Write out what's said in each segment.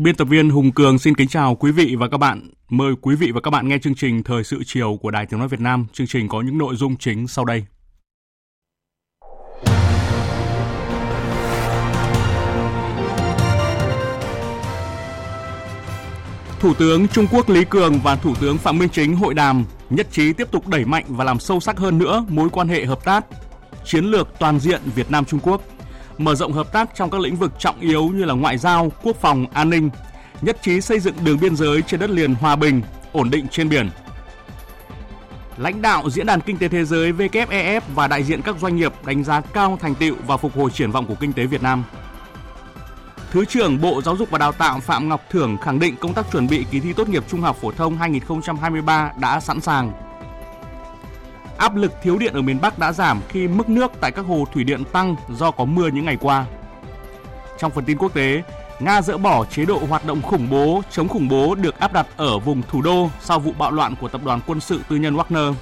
Biên tập viên Hùng Cường xin kính chào quý vị và các bạn. Mời quý vị và các bạn nghe chương trình Thời sự chiều của Đài Tiếng Nói Việt Nam. Chương trình có những nội dung chính sau đây. Thủ tướng Trung Quốc Lý Cường và Thủ tướng Phạm Minh Chính hội đàm, nhất trí tiếp tục đẩy mạnh và làm sâu sắc hơn nữa mối quan hệ hợp tác, chiến lược toàn diện Việt Nam Trung Quốc – mở rộng hợp tác trong các lĩnh vực trọng yếu như là ngoại giao, quốc phòng, an ninh, nhất trí xây dựng đường biên giới trên đất liền hòa bình, ổn định trên biển. Lãnh đạo Diễn đàn Kinh tế Thế giới WEF và đại diện các doanh nghiệp đánh giá cao thành tựu và phục hồi triển vọng của kinh tế Việt Nam. Thứ trưởng Bộ Giáo dục và Đào tạo Phạm Ngọc Thưởng khẳng định công tác chuẩn bị kỳ thi tốt nghiệp trung học phổ thông 2023 đã sẵn sàng Áp lực thiếu điện ở miền Bắc đã giảm khi mức nước tại các hồ thủy điện tăng do có mưa những ngày qua. Trong phần tin quốc tế, Nga dỡ bỏ chế độ hoạt động khủng bố, chống khủng bố được áp đặt ở vùng thủ đô sau vụ bạo loạn của tập đoàn quân sự tư nhân Wagner.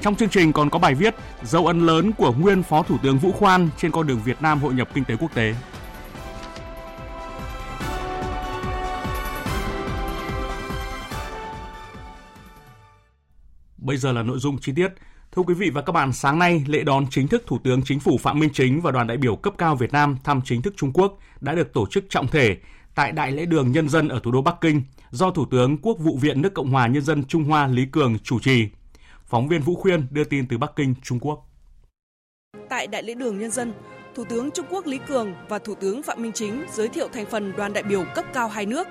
Trong chương trình còn có bài viết dấu ấn lớn của nguyên Phó Thủ tướng Vũ Khoan trên con đường Việt Nam hội nhập kinh tế quốc tế. Bây giờ là nội dung chi tiết. Thưa quý vị và các bạn, sáng nay lễ đón chính thức Thủ tướng Chính phủ Phạm Minh Chính và đoàn đại biểu cấp cao Việt Nam thăm chính thức Trung Quốc đã được tổ chức trọng thể tại Đại lễ đường Nhân dân ở thủ đô Bắc Kinh do Thủ tướng Quốc vụ viện nước Cộng hòa Nhân dân Trung Hoa Lý Cường chủ trì. Phóng viên Vũ Khuyên đưa tin từ Bắc Kinh, Trung Quốc. Tại Đại lễ đường Nhân dân, Thủ tướng Trung Quốc Lý Cường và Thủ tướng Phạm Minh Chính giới thiệu thành phần đoàn đại biểu cấp cao hai nước.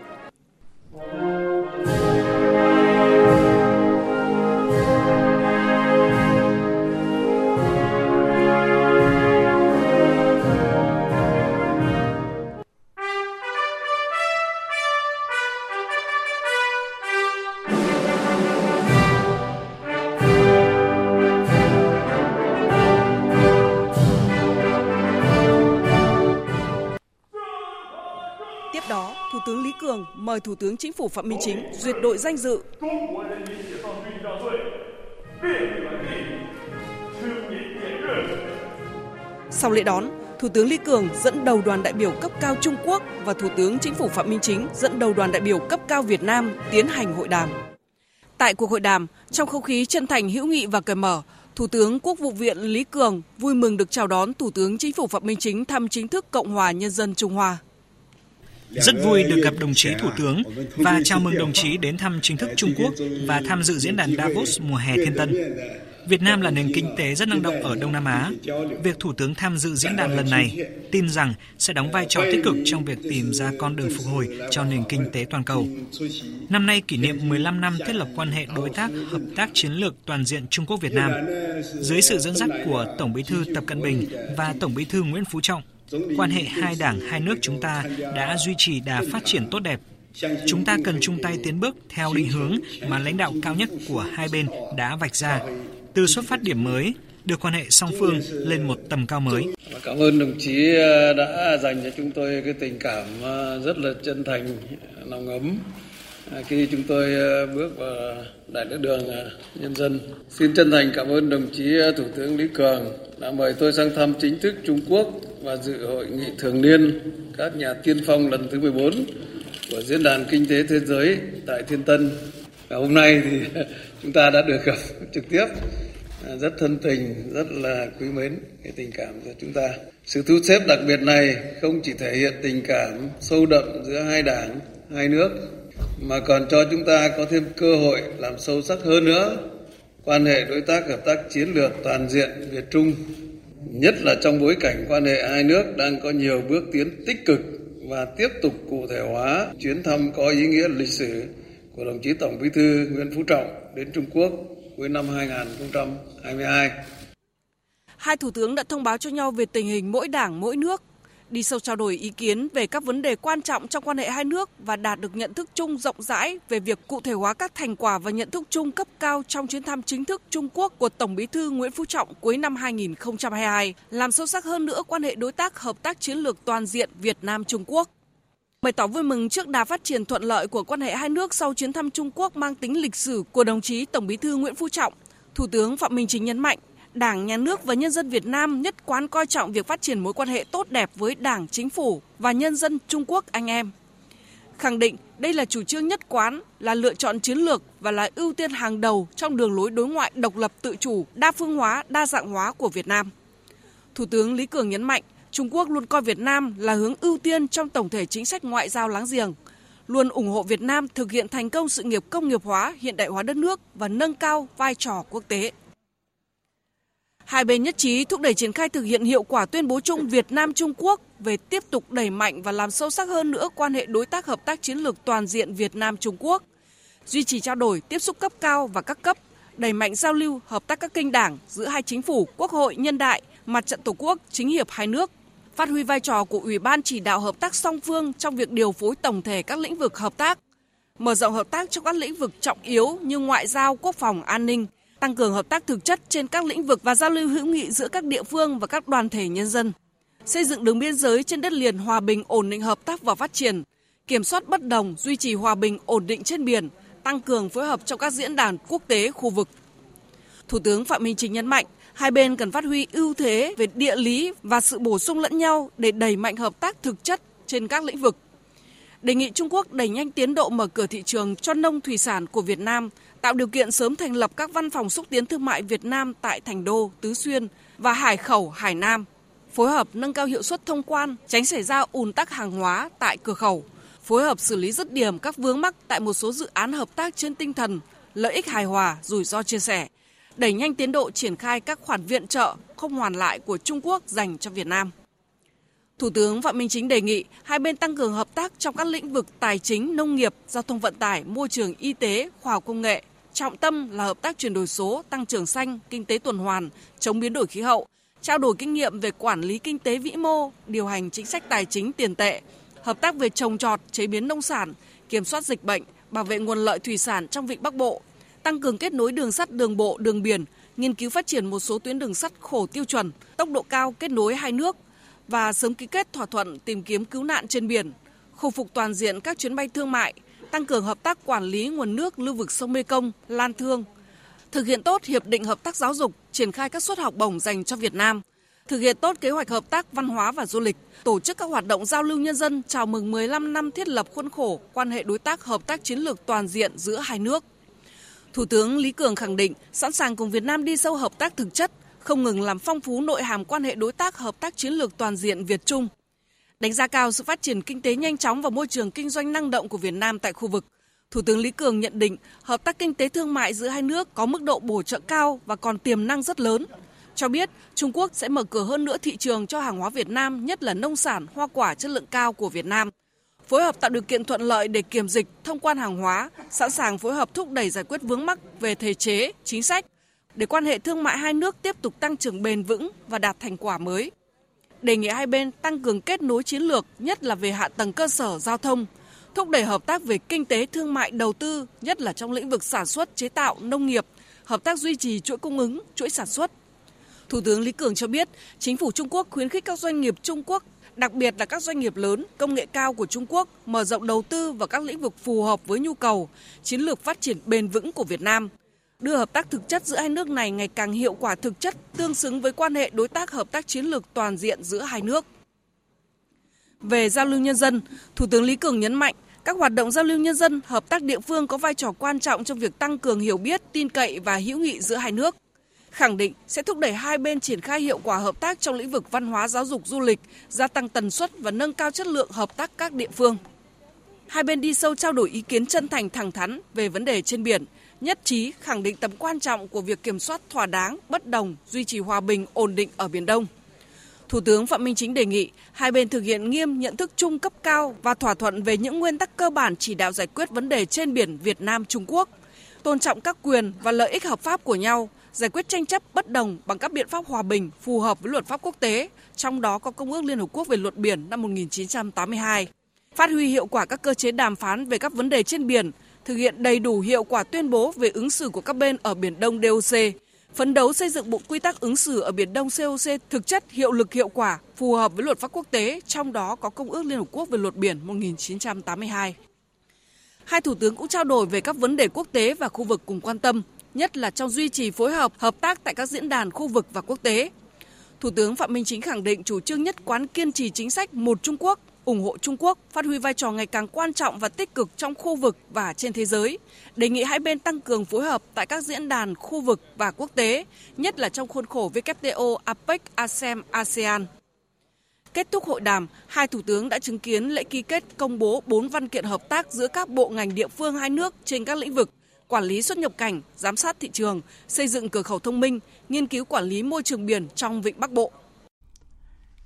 Mời Thủ tướng Chính phủ Phạm Minh Chính duyệt đội danh dự. Sau lễ đón, Thủ tướng Lý Cường dẫn đầu đoàn đại biểu cấp cao Trung Quốc và Thủ tướng Chính phủ Phạm Minh Chính dẫn đầu đoàn đại biểu cấp cao Việt Nam tiến hành hội đàm. Tại cuộc hội đàm, trong không khí chân thành hữu nghị và cởi mở, Thủ tướng Quốc vụ viện Lý Cường vui mừng được chào đón Thủ tướng Chính phủ Phạm Minh Chính thăm chính thức Cộng hòa Nhân dân Trung Hoa. Rất vui được gặp đồng chí Thủ tướng và chào mừng đồng chí đến thăm chính thức Trung Quốc và tham dự diễn đàn Davos mùa hè thiên tân. Việt Nam là nền kinh tế rất năng động ở Đông Nam Á. Việc Thủ tướng tham dự diễn đàn lần này tin rằng sẽ đóng vai trò tích cực trong việc tìm ra con đường phục hồi cho nền kinh tế toàn cầu. Năm nay kỷ niệm 15 năm thiết lập quan hệ đối tác hợp tác chiến lược toàn diện Trung Quốc Việt Nam. Dưới sự dẫn dắt của Tổng Bí thư Tập Cận Bình và Tổng Bí thư Nguyễn Phú Trọng, quan hệ hai đảng hai nước chúng ta đã duy trì đà phát triển tốt đẹp. Chúng ta cần chung tay tiến bước theo định hướng mà lãnh đạo cao nhất của hai bên đã vạch ra, từ xuất phát điểm mới, đưa quan hệ song phương lên một tầm cao mới. Cảm ơn đồng chí ờ, đã dành cho chúng tôi cái tình cảm ờ, rất là chân thành, lòng ấm ờ, khi chúng tôi bước vào đại lễ đường nhân dân. Xin chân thành cảm ơn đồng chí Thủ tướng Lý Cường đã mời tôi sang thăm chính thức Trung Quốc và dự hội nghị thường niên các nhà tiên phong lần thứ 14 của Diễn đàn Kinh tế Thế giới tại Thiên Tân. Và hôm nay thì chúng ta đã được gặp trực tiếp à, rất thân tình, rất là quý mến cái tình cảm của chúng ta. Sự thu xếp đặc biệt này không chỉ thể hiện tình cảm sâu đậm giữa hai đảng, hai nước mà còn cho chúng ta có thêm cơ hội làm sâu sắc hơn nữa quan hệ đối tác hợp tác chiến lược toàn diện Việt Trung nhất là trong bối cảnh quan hệ hai nước đang có nhiều bước tiến tích cực và tiếp tục cụ thể hóa chuyến thăm có ý nghĩa lịch sử của đồng chí Tổng Bí thư Nguyễn Phú Trọng đến Trung Quốc cuối năm 2022. Hai thủ tướng đã thông báo cho nhau về tình hình mỗi đảng mỗi nước, đi sâu trao đổi ý kiến về các vấn đề quan trọng trong quan hệ hai nước và đạt được nhận thức chung rộng rãi về việc cụ thể hóa các thành quả và nhận thức chung cấp cao trong chuyến thăm chính thức Trung Quốc của Tổng Bí thư Nguyễn Phú Trọng cuối năm 2022, làm sâu sắc hơn nữa quan hệ đối tác hợp tác chiến lược toàn diện Việt Nam Trung Quốc. Bày tỏ vui mừng trước đà phát triển thuận lợi của quan hệ hai nước sau chuyến thăm Trung Quốc mang tính lịch sử của đồng chí Tổng Bí thư Nguyễn Phú Trọng, Thủ tướng Phạm Minh Chính nhấn mạnh, Đảng, Nhà nước và nhân dân Việt Nam nhất quán coi trọng việc phát triển mối quan hệ tốt đẹp với Đảng, Chính phủ và nhân dân Trung Quốc anh em. Khẳng định đây là chủ trương nhất quán, là lựa chọn chiến lược và là ưu tiên hàng đầu trong đường lối đối ngoại độc lập tự chủ, đa phương hóa, đa dạng hóa của Việt Nam. Thủ tướng Lý Cường nhấn mạnh, Trung Quốc luôn coi Việt Nam là hướng ưu tiên trong tổng thể chính sách ngoại giao láng giềng, luôn ủng hộ Việt Nam thực hiện thành công sự nghiệp công nghiệp hóa, hiện đại hóa đất nước và nâng cao vai trò quốc tế. Hai bên nhất trí thúc đẩy triển khai thực hiện hiệu quả tuyên bố chung Việt Nam Trung Quốc về tiếp tục đẩy mạnh và làm sâu sắc hơn nữa quan hệ đối tác hợp tác chiến lược toàn diện Việt Nam Trung Quốc, duy trì trao đổi, tiếp xúc cấp cao và các cấp, đẩy mạnh giao lưu, hợp tác các kênh đảng giữa hai chính phủ, quốc hội, nhân đại, mặt trận tổ quốc, chính hiệp hai nước, phát huy vai trò của Ủy ban chỉ đạo hợp tác song phương trong việc điều phối tổng thể các lĩnh vực hợp tác, mở rộng hợp tác trong các lĩnh vực trọng yếu như ngoại giao, quốc phòng, an ninh, tăng cường hợp tác thực chất trên các lĩnh vực và giao lưu hữu nghị giữa các địa phương và các đoàn thể nhân dân, xây dựng đường biên giới trên đất liền hòa bình, ổn định hợp tác và phát triển, kiểm soát bất đồng, duy trì hòa bình, ổn định trên biển, tăng cường phối hợp trong các diễn đàn quốc tế, khu vực. Thủ tướng Phạm Minh Chính nhấn mạnh, hai bên cần phát huy ưu thế về địa lý và sự bổ sung lẫn nhau để đẩy mạnh hợp tác thực chất trên các lĩnh vực. Đề nghị Trung Quốc đẩy nhanh tiến độ mở cửa thị trường cho nông thủy sản của Việt Nam, tạo điều kiện sớm thành lập các văn phòng xúc tiến thương mại Việt Nam tại Thành Đô, Tứ Xuyên và Hải Khẩu, Hải Nam, phối hợp nâng cao hiệu suất thông quan, tránh xảy ra ùn tắc hàng hóa tại cửa khẩu, phối hợp xử lý dứt điểm các vướng mắc tại một số dự án hợp tác trên tinh thần lợi ích hài hòa, rủi ro chia sẻ, đẩy nhanh tiến độ triển khai các khoản viện trợ không hoàn lại của Trung Quốc dành cho Việt Nam. Thủ tướng Phạm Minh Chính đề nghị hai bên tăng cường hợp tác trong các lĩnh vực tài chính, nông nghiệp, giao thông vận tải, môi trường, y tế, khoa học công nghệ. Trọng tâm là hợp tác chuyển đổi số, tăng trưởng xanh, kinh tế tuần hoàn, chống biến đổi khí hậu, trao đổi kinh nghiệm về quản lý kinh tế vĩ mô, điều hành chính sách tài chính tiền tệ, hợp tác về trồng trọt, chế biến nông sản, kiểm soát dịch bệnh, bảo vệ nguồn lợi thủy sản trong vịnh Bắc Bộ, tăng cường kết nối đường sắt, đường bộ, đường biển, nghiên cứu phát triển một số tuyến đường sắt khổ tiêu chuẩn, tốc độ cao kết nối hai nước và sớm ký kết thỏa thuận tìm kiếm cứu nạn trên biển, khôi phục toàn diện các chuyến bay thương mại, tăng cường hợp tác quản lý nguồn nước lưu vực sông Mekong, Lan Thương, thực hiện tốt hiệp định hợp tác giáo dục, triển khai các suất học bổng dành cho Việt Nam, thực hiện tốt kế hoạch hợp tác văn hóa và du lịch, tổ chức các hoạt động giao lưu nhân dân chào mừng 15 năm thiết lập khuôn khổ quan hệ đối tác hợp tác chiến lược toàn diện giữa hai nước. Thủ tướng Lý Cường khẳng định sẵn sàng cùng Việt Nam đi sâu hợp tác thực chất, không ngừng làm phong phú nội hàm quan hệ đối tác hợp tác chiến lược toàn diện Việt Trung. Đánh giá cao sự phát triển kinh tế nhanh chóng và môi trường kinh doanh năng động của Việt Nam tại khu vực. Thủ tướng Lý Cường nhận định hợp tác kinh tế thương mại giữa hai nước có mức độ bổ trợ cao và còn tiềm năng rất lớn. Cho biết Trung Quốc sẽ mở cửa hơn nữa thị trường cho hàng hóa Việt Nam, nhất là nông sản, hoa quả chất lượng cao của Việt Nam. Phối hợp tạo điều kiện thuận lợi để kiểm dịch, thông quan hàng hóa, sẵn sàng phối hợp thúc đẩy giải quyết vướng mắc về thể chế, chính sách, để quan hệ thương mại hai nước tiếp tục tăng trưởng bền vững và đạt thành quả mới. Đề nghị hai bên tăng cường kết nối chiến lược, nhất là về hạ tầng cơ sở giao thông, thúc đẩy hợp tác về kinh tế thương mại đầu tư, nhất là trong lĩnh vực sản xuất, chế tạo, nông nghiệp, hợp tác duy trì chuỗi cung ứng, chuỗi sản xuất. Thủ tướng Lý Cường cho biết, chính phủ Trung Quốc khuyến khích các doanh nghiệp Trung Quốc, đặc biệt là các doanh nghiệp lớn, công nghệ cao của Trung Quốc mở rộng đầu tư vào các lĩnh vực phù hợp với nhu cầu, chiến lược phát triển bền vững của Việt Nam – đưa hợp tác thực chất giữa hai nước này ngày càng hiệu quả thực chất, tương xứng với quan hệ đối tác hợp tác chiến lược toàn diện giữa hai nước. Về giao lưu nhân dân, Thủ tướng Lý Cường nhấn mạnh các hoạt động giao lưu nhân dân, hợp tác địa phương có vai trò quan trọng trong việc tăng cường hiểu biết, tin cậy và hữu nghị giữa hai nước. Khẳng định sẽ thúc đẩy hai bên triển khai hiệu quả hợp tác trong lĩnh vực văn hóa, giáo dục, du lịch, gia tăng tần suất và nâng cao chất lượng hợp tác các địa phương. Hai bên đi sâu trao đổi ý kiến chân thành thẳng thắn về vấn đề trên biển, nhất trí khẳng định tầm quan trọng của việc kiểm soát thỏa đáng, bất đồng, duy trì hòa bình, ổn định ở Biển Đông. Thủ tướng Phạm Minh Chính đề nghị hai bên thực hiện nghiêm nhận thức chung cấp cao và thỏa thuận về những nguyên tắc cơ bản chỉ đạo giải quyết vấn đề trên biển Việt Nam Trung Quốc, tôn trọng các quyền và lợi ích hợp pháp của nhau, giải quyết tranh chấp bất đồng bằng các biện pháp hòa bình phù hợp với luật pháp quốc tế, trong đó có Công ước Liên Hợp Quốc về luật biển năm 1982. Phát huy hiệu quả các cơ chế đàm phán về các vấn đề trên biển, thực hiện đầy đủ hiệu quả tuyên bố về ứng xử của các bên ở Biển Đông DOC, phấn đấu xây dựng bộ quy tắc ứng xử ở Biển Đông COC thực chất hiệu lực hiệu quả, phù hợp với luật pháp quốc tế, trong đó có Công ước Liên Hợp Quốc về luật biển 1982. Hai thủ tướng cũng trao đổi về các vấn đề quốc tế và khu vực cùng quan tâm, nhất là trong duy trì phối hợp, hợp tác tại các diễn đàn khu vực và quốc tế. Thủ tướng Phạm Minh Chính khẳng định chủ trương nhất quán kiên trì chính sách một Trung Quốc, ủng hộ Trung Quốc phát huy vai trò ngày càng quan trọng và tích cực trong khu vực và trên thế giới, đề nghị hai bên tăng cường phối hợp tại các diễn đàn khu vực và quốc tế, nhất là trong khuôn khổ WTO, APEC, ASEM, ASEAN. Kết thúc hội đàm, hai thủ tướng đã chứng kiến lễ ký kết công bố 4 văn kiện hợp tác giữa các bộ ngành địa phương hai nước trên các lĩnh vực quản lý xuất nhập cảnh, giám sát thị trường, xây dựng cửa khẩu thông minh, nghiên cứu quản lý môi trường biển trong Vịnh Bắc Bộ.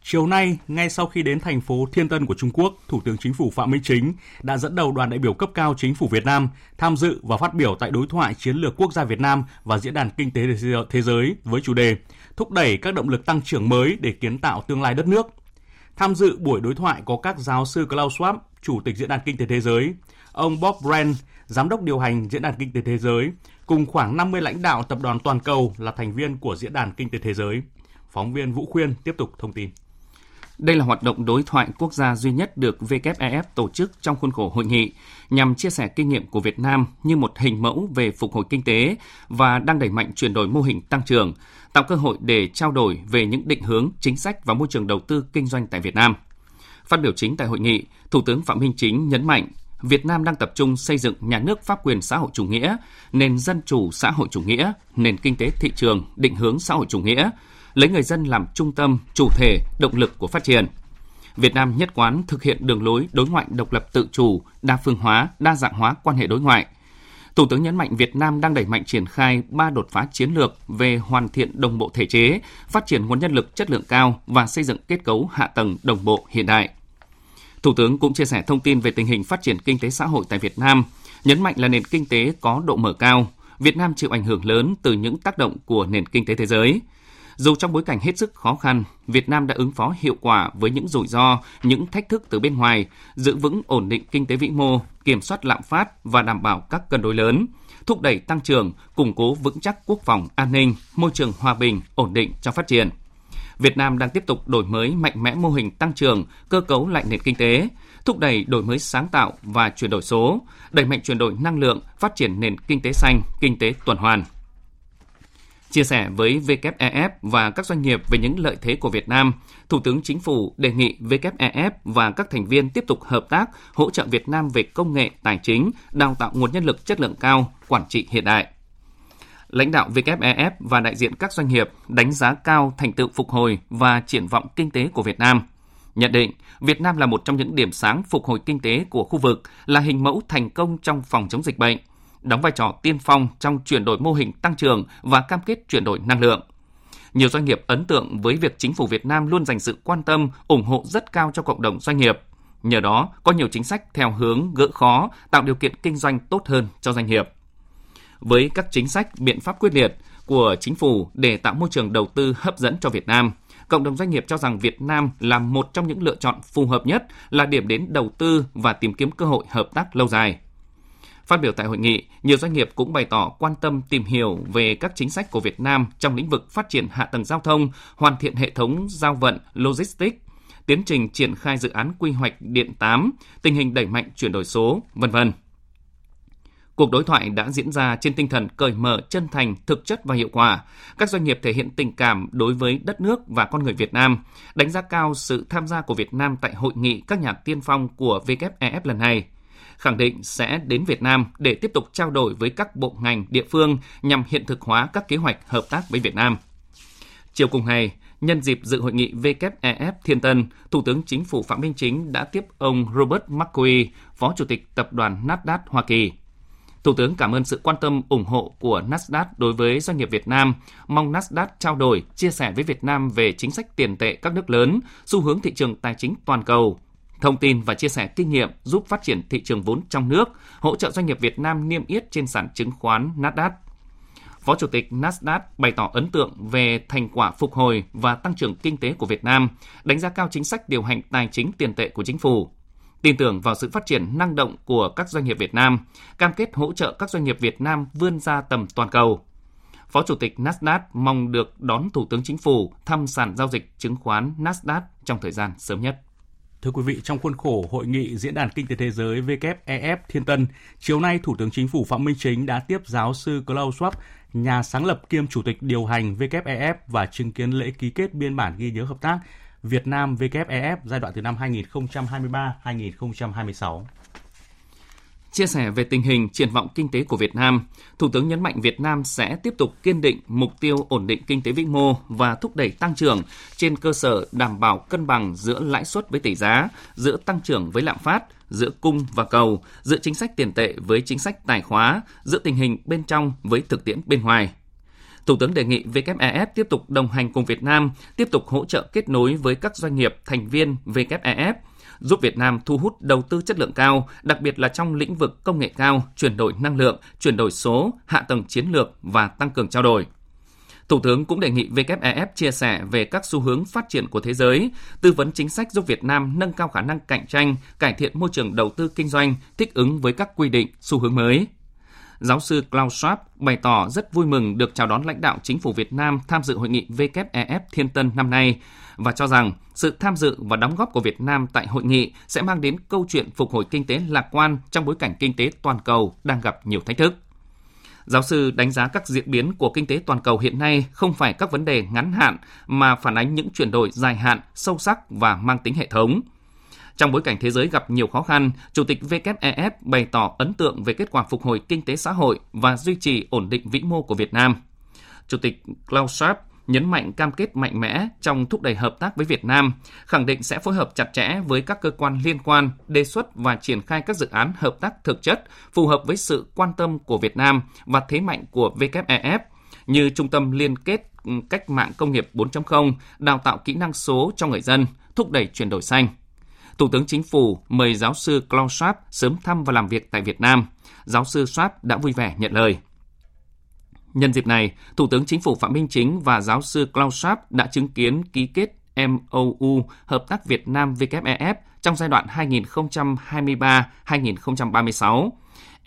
Chiều nay, ngay sau khi đến thành phố Thiên Tân của Trung Quốc, Thủ tướng Chính phủ Phạm Minh Chính đã dẫn đầu đoàn đại biểu cấp cao Chính phủ Việt Nam tham dự và phát biểu tại đối thoại chiến lược quốc gia Việt Nam và Diễn đàn Kinh tế Thế giới với chủ đề Thúc đẩy các động lực tăng trưởng mới để kiến tạo tương lai đất nước. Tham dự buổi đối thoại có các giáo sư Klaus Schwab, Chủ tịch Diễn đàn Kinh tế Thế giới, ông Bob Brand, Giám đốc điều hành Diễn đàn Kinh tế Thế giới, cùng khoảng 50 lãnh đạo tập đoàn toàn cầu là thành viên của Diễn đàn Kinh tế Thế giới. Phóng viên Vũ Khuyên tiếp tục thông tin. Đây là hoạt động đối thoại quốc gia duy nhất được WEF tổ chức trong khuôn khổ hội nghị nhằm chia sẻ kinh nghiệm của Việt Nam như một hình mẫu về phục hồi kinh tế và đang đẩy mạnh chuyển đổi mô hình tăng trưởng, tạo cơ hội để trao đổi về những định hướng, chính sách và môi trường đầu tư kinh doanh tại Việt Nam. Phát biểu chính tại hội nghị, Thủ tướng Phạm Minh Chính nhấn mạnh Việt Nam đang tập trung xây dựng nhà nước pháp quyền xã hội chủ nghĩa, nền dân chủ xã hội chủ nghĩa, nền kinh tế thị trường, định hướng xã hội chủ nghĩa, lấy người dân làm trung tâm, chủ thể, động lực của phát triển. Việt Nam nhất quán thực hiện đường lối đối ngoại độc lập tự chủ, đa phương hóa, đa dạng hóa quan hệ đối ngoại. Thủ tướng nhấn mạnh Việt Nam đang đẩy mạnh triển khai ba đột phá chiến lược về hoàn thiện đồng bộ thể chế, phát triển nguồn nhân lực chất lượng cao và xây dựng kết cấu hạ tầng đồng bộ hiện đại. Thủ tướng cũng chia sẻ thông tin về tình hình phát triển kinh tế xã hội tại Việt Nam, nhấn mạnh là nền kinh tế có độ mở cao, Việt Nam chịu ảnh hưởng lớn từ những tác động của nền kinh tế thế giới. Dù trong bối cảnh hết sức khó khăn, Việt Nam đã ứng phó hiệu quả với những rủi ro, những thách thức từ bên ngoài, giữ vững ổn định kinh tế vĩ mô, kiểm soát lạm phát và đảm bảo các cân đối lớn, thúc đẩy tăng trưởng, củng cố vững chắc quốc phòng an ninh, môi trường hòa bình, ổn định cho phát triển. Việt Nam đang tiếp tục đổi mới mạnh mẽ mô hình tăng trưởng, cơ cấu lại nền kinh tế, thúc đẩy đổi mới sáng tạo và chuyển đổi số, đẩy mạnh chuyển đổi năng lượng, phát triển nền kinh tế xanh, kinh tế tuần hoàn. Chia sẻ với WEF và các doanh nghiệp về những lợi thế của Việt Nam, Thủ tướng Chính phủ đề nghị WEF và các thành viên tiếp tục hợp tác hỗ trợ Việt Nam về công nghệ, tài chính, đào tạo nguồn nhân lực chất lượng cao, quản trị hiện đại. Lãnh đạo WEF và đại diện các doanh nghiệp đánh giá cao thành tựu phục hồi và triển vọng kinh tế của Việt Nam. Nhận định, Việt Nam là một trong những điểm sáng phục hồi kinh tế của khu vực, là hình mẫu thành công trong phòng chống dịch bệnh, đóng vai trò tiên phong trong chuyển đổi mô hình tăng trưởng và cam kết chuyển đổi năng lượng. Nhiều doanh nghiệp ấn tượng với việc chính phủ Việt Nam luôn dành sự quan tâm, ủng hộ rất cao cho cộng đồng doanh nghiệp. Nhờ đó, có nhiều chính sách theo hướng gỡ khó, tạo điều kiện kinh doanh tốt hơn cho doanh nghiệp. Với các chính sách, biện pháp quyết liệt của chính phủ để tạo môi trường đầu tư hấp dẫn cho Việt Nam, cộng đồng doanh nghiệp cho rằng Việt Nam là một trong những lựa chọn phù hợp nhất là điểm đến đầu tư và tìm kiếm cơ hội hợp tác lâu dài. Phát biểu tại hội nghị, nhiều doanh nghiệp cũng bày tỏ quan tâm tìm hiểu về các chính sách của Việt Nam trong lĩnh vực phát triển hạ tầng giao thông, hoàn thiện hệ thống giao vận, logistics, tiến trình triển khai dự án quy hoạch điện 8, tình hình đẩy mạnh chuyển đổi số, vân vân. Cuộc đối thoại đã diễn ra trên tinh thần cởi mở, chân thành, thực chất và hiệu quả. Các doanh nghiệp thể hiện tình cảm đối với đất nước và con người Việt Nam, đánh giá cao sự tham gia của Việt Nam tại hội nghị các nhà tiên phong của WEF lần này – khẳng định sẽ đến Việt Nam để tiếp tục trao đổi với các bộ ngành địa phương nhằm hiện thực hóa các kế hoạch hợp tác với Việt Nam. Chiều cùng ngày, nhân dịp dự hội nghị WEF Thiên Tân, Thủ tướng Chính phủ Phạm Minh Chính đã tiếp ông Robert McQueen, Phó Chủ tịch Tập đoàn Nasdaq Hoa Kỳ. Thủ tướng cảm ơn sự quan tâm ủng hộ của Nasdaq đối với doanh nghiệp Việt Nam, mong Nasdaq trao đổi, chia sẻ với Việt Nam về chính sách tiền tệ các nước lớn, xu hướng thị trường tài chính toàn cầu, thông tin và chia sẻ kinh nghiệm giúp phát triển thị trường vốn trong nước, hỗ trợ doanh nghiệp Việt Nam niêm yết trên sàn chứng khoán Nasdaq. Phó Chủ tịch Nasdaq bày tỏ ấn tượng về thành quả phục hồi và tăng trưởng kinh tế của Việt Nam, đánh giá cao chính sách điều hành tài chính tiền tệ của chính phủ, tin tưởng vào sự phát triển năng động của các doanh nghiệp Việt Nam, cam kết hỗ trợ các doanh nghiệp Việt Nam vươn ra tầm toàn cầu. Phó Chủ tịch Nasdaq mong được đón Thủ tướng Chính phủ thăm sàn giao dịch chứng khoán Nasdaq trong thời gian sớm nhất. Thưa quý vị, trong khuôn khổ hội nghị Diễn đàn Kinh tế Thế giới WEF Thiên Tân, chiều nay Thủ tướng Chính phủ Phạm Minh Chính đã tiếp giáo sư Klaus Schwab, nhà sáng lập kiêm chủ tịch điều hành WEF và chứng kiến lễ ký kết biên bản ghi nhớ hợp tác Việt Nam WEF giai đoạn từ năm 2023-2026. Chia sẻ về tình hình triển vọng kinh tế của Việt Nam, Thủ tướng nhấn mạnh Việt Nam sẽ tiếp tục kiên định mục tiêu ổn định kinh tế vĩ mô và thúc đẩy tăng trưởng trên cơ sở đảm bảo cân bằng giữa lãi suất với tỷ giá, giữa tăng trưởng với lạm phát, giữa cung và cầu, giữa chính sách tiền tệ với chính sách tài khóa, giữa tình hình bên trong với thực tiễn bên ngoài. Thủ tướng đề nghị WEF tiếp tục đồng hành cùng Việt Nam, tiếp tục hỗ trợ kết nối với các doanh nghiệp thành viên WEF, giúp Việt Nam thu hút đầu tư chất lượng cao, đặc biệt là trong lĩnh vực công nghệ cao, chuyển đổi năng lượng, chuyển đổi số, hạ tầng chiến lược và tăng cường trao đổi. Thủ tướng cũng đề nghị WEF chia sẻ về các xu hướng phát triển của thế giới, tư vấn chính sách giúp Việt Nam nâng cao khả năng cạnh tranh, cải thiện môi trường đầu tư kinh doanh, thích ứng với các quy định, xu hướng mới. Giáo sư Klaus Schwab bày tỏ rất vui mừng được chào đón lãnh đạo chính phủ Việt Nam tham dự hội nghị WEF Thiên Tân năm nay và cho rằng sự tham dự và đóng góp của Việt Nam tại hội nghị sẽ mang đến câu chuyện phục hồi kinh tế lạc quan trong bối cảnh kinh tế toàn cầu đang gặp nhiều thách thức. Giáo sư đánh giá các diễn biến của kinh tế toàn cầu hiện nay không phải các vấn đề ngắn hạn mà phản ánh những chuyển đổi dài hạn, sâu sắc và mang tính hệ thống. Trong bối cảnh thế giới gặp nhiều khó khăn, Chủ tịch WEF bày tỏ ấn tượng về kết quả phục hồi kinh tế xã hội và duy trì ổn định vĩ mô của Việt Nam. Chủ tịch Klaus Schwab nhấn mạnh cam kết mạnh mẽ trong thúc đẩy hợp tác với Việt Nam, khẳng định sẽ phối hợp chặt chẽ với các cơ quan liên quan, đề xuất và triển khai các dự án hợp tác thực chất phù hợp với sự quan tâm của Việt Nam và thế mạnh của WEF như trung tâm liên kết cách mạng công nghiệp 4.0, đào tạo kỹ năng số cho người dân, thúc đẩy chuyển đổi xanh. Thủ tướng Chính phủ mời giáo sư Klaus Schwab sớm thăm và làm việc tại Việt Nam. Giáo sư Schwab đã vui vẻ nhận lời. Nhân dịp này, Thủ tướng Chính phủ Phạm Minh Chính và giáo sư Klaus Schwab đã chứng kiến ký kết MOU Hợp tác Việt Nam WEF trong giai đoạn 2023-2036.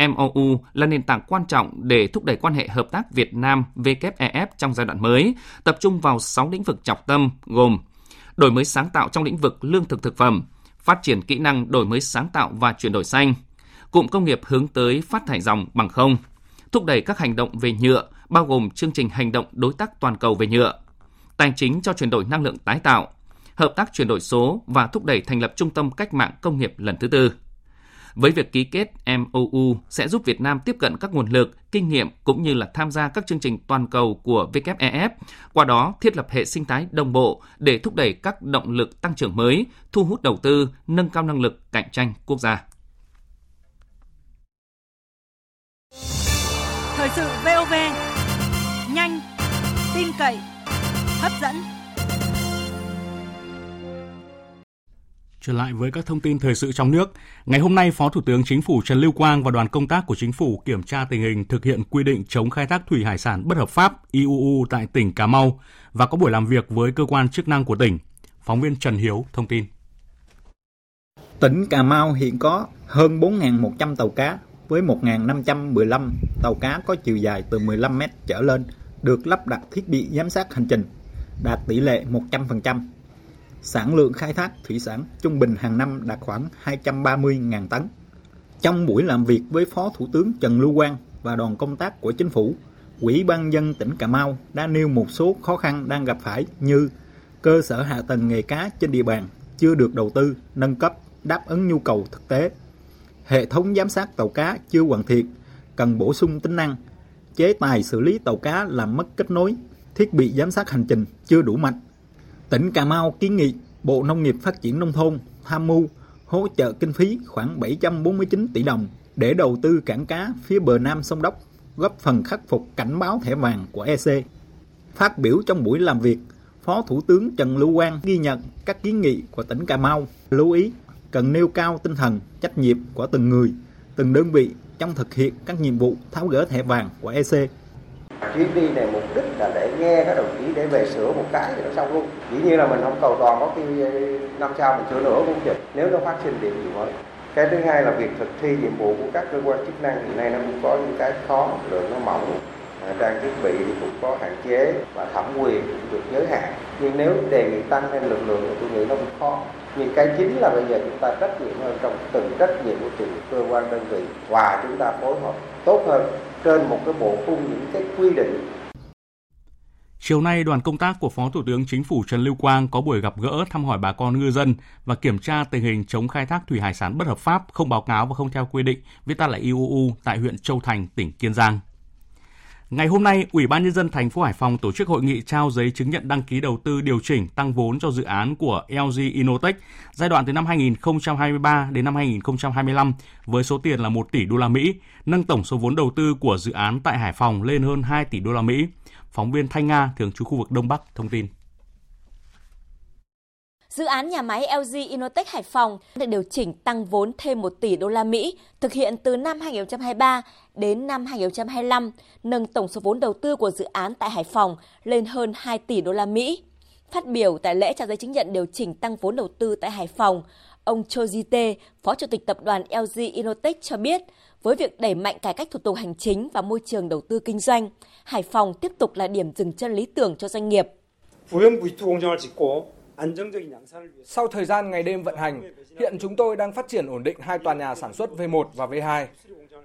MOU là nền tảng quan trọng để thúc đẩy quan hệ hợp tác Việt Nam WEF trong giai đoạn mới, tập trung vào 6 lĩnh vực trọng tâm gồm đổi mới sáng tạo trong lĩnh vực lương thực thực phẩm, phát triển kỹ năng đổi mới sáng tạo và chuyển đổi xanh, cụm công nghiệp hướng tới phát thải dòng bằng không, thúc đẩy các hành động về nhựa, bao gồm chương trình hành động đối tác toàn cầu về nhựa, tài chính cho chuyển đổi năng lượng tái tạo, hợp tác chuyển đổi số và thúc đẩy thành lập trung tâm cách mạng công nghiệp lần thứ tư. Với việc ký kết MOU sẽ giúp Việt Nam tiếp cận các nguồn lực, kinh nghiệm cũng như là tham gia các chương trình toàn cầu của WEF, qua đó thiết lập hệ sinh thái đồng bộ để thúc đẩy các động lực tăng trưởng mới, thu hút đầu tư, nâng cao năng lực cạnh tranh quốc gia. Thời sự VOV, nhanh, tin cậy, hấp dẫn. Trở lại với các thông tin thời sự trong nước, ngày hôm nay Phó Thủ tướng Chính phủ Trần Lưu Quang và đoàn công tác của Chính phủ kiểm tra tình hình thực hiện quy định chống khai thác thủy hải sản bất hợp pháp IUU tại tỉnh Cà Mau và có buổi làm việc với cơ quan chức năng của tỉnh. Phóng viên Trần Hiếu thông tin. Tỉnh Cà Mau hiện có hơn 4.100 tàu cá với 1.515 tàu cá có chiều dài từ 15 mét trở lên được lắp đặt thiết bị giám sát hành trình, đạt tỷ lệ 100%. Sản lượng khai thác thủy sản trung bình hàng năm đạt khoảng 230.000 tấn. Trong buổi làm việc với Phó Thủ tướng Trần Lưu Quang và đoàn công tác của chính phủ, Ủy ban dân tỉnh Cà Mau đã nêu một số khó khăn đang gặp phải như cơ sở hạ tầng nghề cá trên địa bàn chưa được đầu tư, nâng cấp, đáp ứng nhu cầu thực tế. Hệ thống giám sát tàu cá chưa hoàn thiện, cần bổ sung tính năng, chế tài xử lý tàu cá làm mất kết nối, thiết bị giám sát hành trình chưa đủ mạnh Tỉnh Cà Mau kiến nghị Bộ Nông nghiệp Phát triển Nông thôn tham mưu hỗ trợ kinh phí khoảng 749 tỷ đồng để đầu tư cảng cá phía bờ nam sông Đốc, góp phần khắc phục cảnh báo thẻ vàng của EC. Phát biểu trong buổi làm việc, Phó Thủ tướng Trần Lưu Quang ghi nhận các kiến nghị của tỉnh Cà Mau, lưu ý cần nêu cao tinh thần trách nhiệm của từng người, từng đơn vị trong thực hiện các nhiệm vụ tháo gỡ thẻ vàng của EC. Chuyến đi này mục đích là để nghe các đồng chí để về sửa một cái thì nó xong luôn. Dĩ nhiên là mình không cầu toàn có khi ờ, năm sau mình sửa nữa cũng được. nếu nó phát sinh điểm gì mới. Cái thứ hai là việc thực thi nhiệm vụ của các cơ quan chức năng hiện nay nó cũng có những cái khó, lượng nó mỏng, ờ, trang thiết bị thì cũng có hạn chế và thẩm quyền cũng được giới hạn. Nhưng nếu đề nghị tăng thêm lực lượng thì tôi nghĩ nó cũng khó nhưng cái chính là bây giờ chúng ta trách nhiệm hơn trong từng trách nhiệm của từng cơ quan đơn vị và chúng ta phối hợp tốt hơn trên một cái bộ khung những cái quy định Chiều nay, đoàn công tác của Phó Thủ tướng Chính phủ Trần Lưu Quang có buổi gặp gỡ thăm hỏi bà con ngư dân và kiểm tra tình hình chống khai thác thủy hải sản bất hợp pháp, không báo cáo và không theo quy định, viết tắt là IUU tại huyện Châu Thành, tỉnh Kiên Giang. Ngày hôm nay, Ủy ban nhân dân thành phố Hải Phòng tổ chức hội nghị trao giấy chứng nhận đăng ký đầu tư điều chỉnh tăng vốn cho dự án của LG Inotech giai đoạn từ năm 2023 đến năm 2025 với số tiền là 1 tỷ đô la Mỹ, nâng tổng số vốn đầu tư của dự án tại Hải Phòng lên hơn 2 tỷ đô la Mỹ. Phóng viên Thanh Nga thường trú khu vực Đông Bắc thông tin. Dự án nhà máy LG Inotech Hải Phòng được điều chỉnh tăng vốn thêm 1 tỷ đô la Mỹ thực hiện từ năm 2023 đến năm 2025, nâng tổng số vốn đầu tư của dự án tại Hải Phòng lên hơn 2 tỷ đô la Mỹ. Phát biểu tại lễ trao giấy chứng nhận điều chỉnh tăng vốn đầu tư tại Hải Phòng, ông Cho Jite, Phó Chủ tịch Tập đoàn LG Inotech cho biết, với việc đẩy mạnh cải cách thủ tục hành chính và môi trường đầu tư kinh doanh, Hải Phòng tiếp tục là điểm dừng chân lý tưởng cho doanh nghiệp. Sau thời gian ngày đêm vận hành, hiện chúng tôi đang phát triển ổn định hai tòa nhà sản xuất V1 và V2.